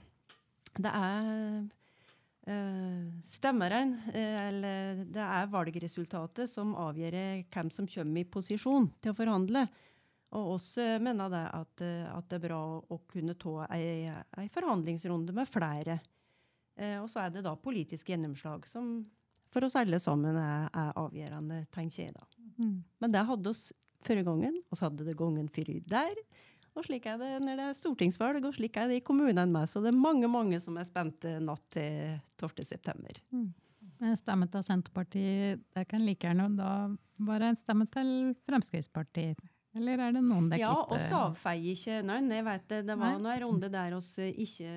det er uh, stemmeren, uh, eller det er valgresultatet, som avgjør hvem som kommer i posisjon til å forhandle. Og oss uh, mener det at, at, det er bra å kunne ta ei, forhandlingsrunde med flere. og så er det da politisk gjennomslag som for oss alle sammen er, er avgjørende, tenker jeg da. Mm. Men det hadde oss forrige gangen, og så hadde det gangen før der. Og slik er det når det er stortingsvalg, og slik er det i kommunene med. Så det er mange mange som er spente natt til 12.9. Mm. Stemme til Senterpartiet, det kan like gjerne da være en stemme til Fremskrittspartiet. Eller er det noen det ikke Ja, og avfeier ikke noen. Jeg vet det, det var noen runde der oss ikke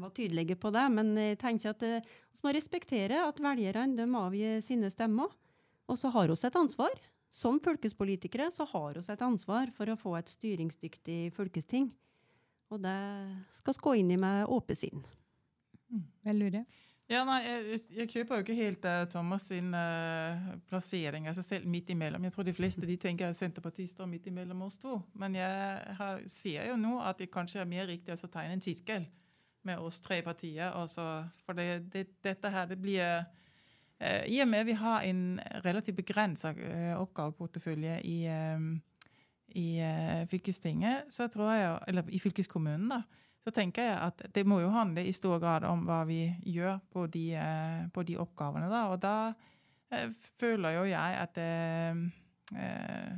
var tydelige på det. Men jeg tenker at vi eh, må respektere at velgerne avgir sine stemmer. Og så har vi et ansvar som fylkespolitikere så har vi et ansvar for å få et styringsdyktig fylkesting. Og det skal vi gå inn i med åpent sinn. Mm. Vel lurer. Ja, nei, jeg, jeg, kjøper jo ikke helt uh, Thomas sin uh, plassering altså selv midt imellom. Jeg tror de fleste de tenker at Senterpartiet står midt imellom oss to. Men jeg har, ser jo nå at det kanskje er mer riktig å tegne en sirkel med oss tre partier. Også, for det, det, dette her det blir I og med vi har en relativt begrensa eh, oppgaveportefølje i, eh, i fylkestinget, så tror jeg, eller i fylkeskommunen, da, så tenker jeg at det må jo handle i stor grad om hva vi gjør på de, på de oppgavene. Da. Og da føler jo jeg at eh,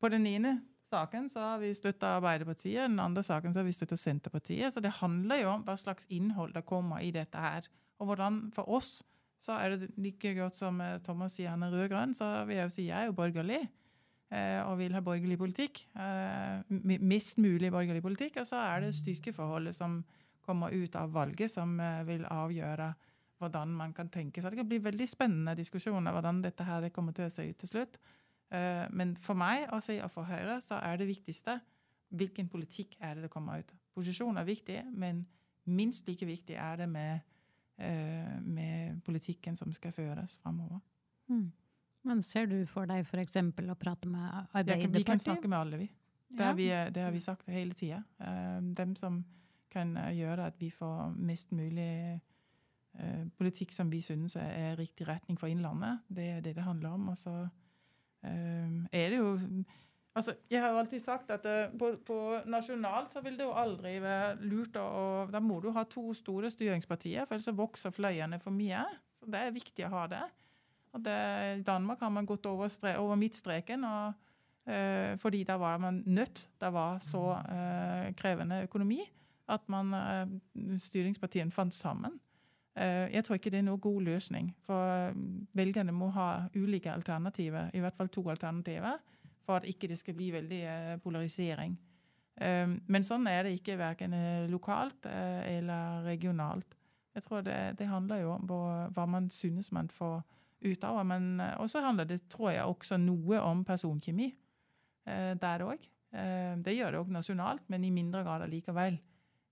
på den ene saken så har vi støtta Arbeiderpartiet, den andre saken så har vi støtta Senterpartiet. Så det handler jo om hva slags innhold det kommer i dette her. Og hvordan for oss så er det like godt som eh, Thomas sier han er rød-grønn, så vil jeg jo si jeg er jo borgerlig. Eh, og vil ha borgerlig politikk. Eh, mest mulig borgerlig politikk. Og så er det styrkeforholdet som kommer ut av valget, som vil avgjøre hvordan man kan tenke seg. Det kan bli veldig spennende diskusjoner hvordan dette her kommer til å se ut til slutt. Men for meg og for Høyre så er det viktigste hvilken politikk er det det kommer ut. Posisjon er viktig, men minst like viktig er det med med politikken som skal føres framover. Mm. Men ser du for deg f.eks. å prate med Arbeiderpartiet? Vi kan snakke med alle, vi. Det, har, vi, det har vi sagt hele tida. Uh, dem som kan gjøre at vi får mest mulig politikk som vi synes er, riktig retning for Innlandet. Det er det det handler om. Og så er det jo Altså, jeg har jo alltid sagt at uh, på, på, nasjonalt så vil det jo aldri være lurt å Da må du ha to store styringspartier, for ellers så vokser fløyene for mye. Så det er viktig å ha det. Og det, I Danmark har man gått over, stre, over midtstreken og, uh, fordi da var man nødt. Det var så uh, krevende økonomi at man, styringspartiene fant sammen. Jeg tror ikke det er noen god løsning. For velgerne må ha ulike alternativer, i hvert fall to alternativer for at ikke det skal bli veldig uh, polarisering. Um, men sånn er det ikke verken uh, lokalt eller regionalt. Jeg tror det, det handler jo om hva, man synes man får ut av Men også handler det, tror jeg, også noe om personkjemi. Der òg. det gjør det òg nasjonalt, men i mindre grad allikevel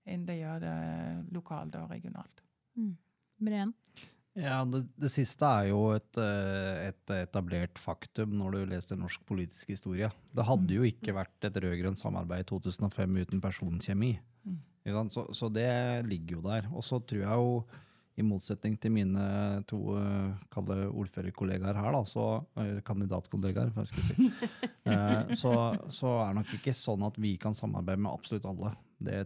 enn det gjør det lokalt og regionalt. Mm. Ja, det, det, siste er jo et, eh, et, etablert faktum når du leser norsk politisk historie. Det hadde jo ikke vært et rød-grønt samarbeid i 2005 uten personkjemi. Mm. Så, så, det ligger jo der. Og så tror jeg jo, i motsetning til mine to uh, ordførerkollegaer her, da, så, kandidatkollegaer, hva skal skulle si, uh, så, så er det nok ikke sånn at vi kan samarbeide med absolutt alle. Det,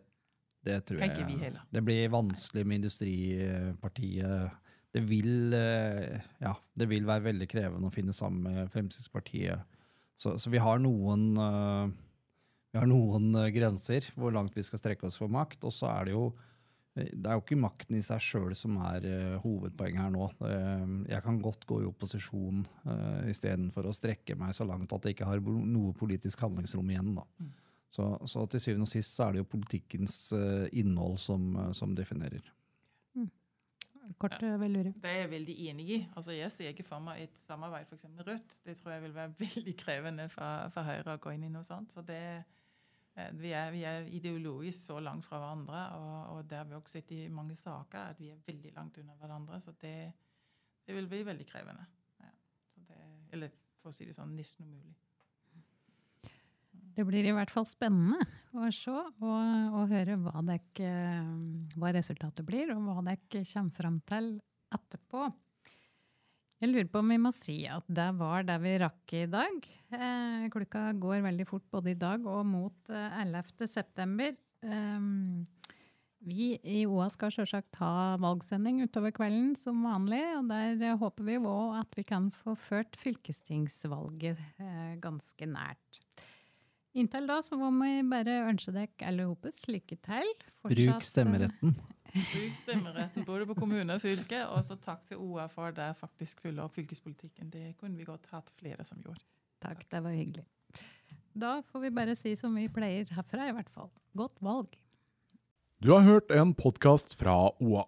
det tror jeg. Det blir vanskelig med Industripartiet det vil, eh, ja, det vil være veldig krevende å finne sammen med Fremskrittspartiet. Så, så vi har noen uh, vi har noen uh, grenser hvor langt vi skal strekke oss for makt. Og så er det jo det er jo ikke makten i seg sjøl som er uh, hovedpoenget her nå. Uh, jeg kan godt gå i opposisjon uh, istedenfor å strekke meg så langt at jeg ikke har noe politisk handlingsrom igjen. Mm. Så, så, til syvende og sist så er det jo politikkens uh, innhold som, som definerer. Kort ja. Velure. Det er jeg veldig enig i. Altså, jeg ser ikke for meg et samarbeid for med Rødt. Det tror jeg vil være veldig krevende for, for Høyre å gå inn i noe sånt. Så det, eh, vi, er, vi, er, ideologisk så langt fra hverandre, og, og det har vi også sett i mange saker, at vi er veldig langt unna hverandre. Så det, det vil bli veldig krevende. Ja. Det, eller for å si det sånn, nesten umulig. Det blir i hvert fall spennende å se og, og høre hva, dere, hva, resultatet blir, og hva dere kommer fram til etterpå. Jeg lurer på om vi må si at det var det vi rakk i dag. Eh, klokka går veldig fort både i dag og mot eh, 11. september. Eh, vi i OA skal selvsagt ha valgsending utover kvelden som vanlig. og Der håper vi òg at vi kan få ført fylkestingsvalget eh, ganske nært. Inntil da så må vi bare ønske dere alle sammen lykke til. Fortsatt, Bruk stemmeretten. Bruk stemmeretten både på kommune og fylke. Og så takk til OA for det faktisk følger opp fylkespolitikken. Det kunne vi godt hatt flere som gjorde. Takk, det var hyggelig. Da får vi bare si som vi pleier herfra, i hvert fall. Godt valg. Du har hørt en podkast fra OA.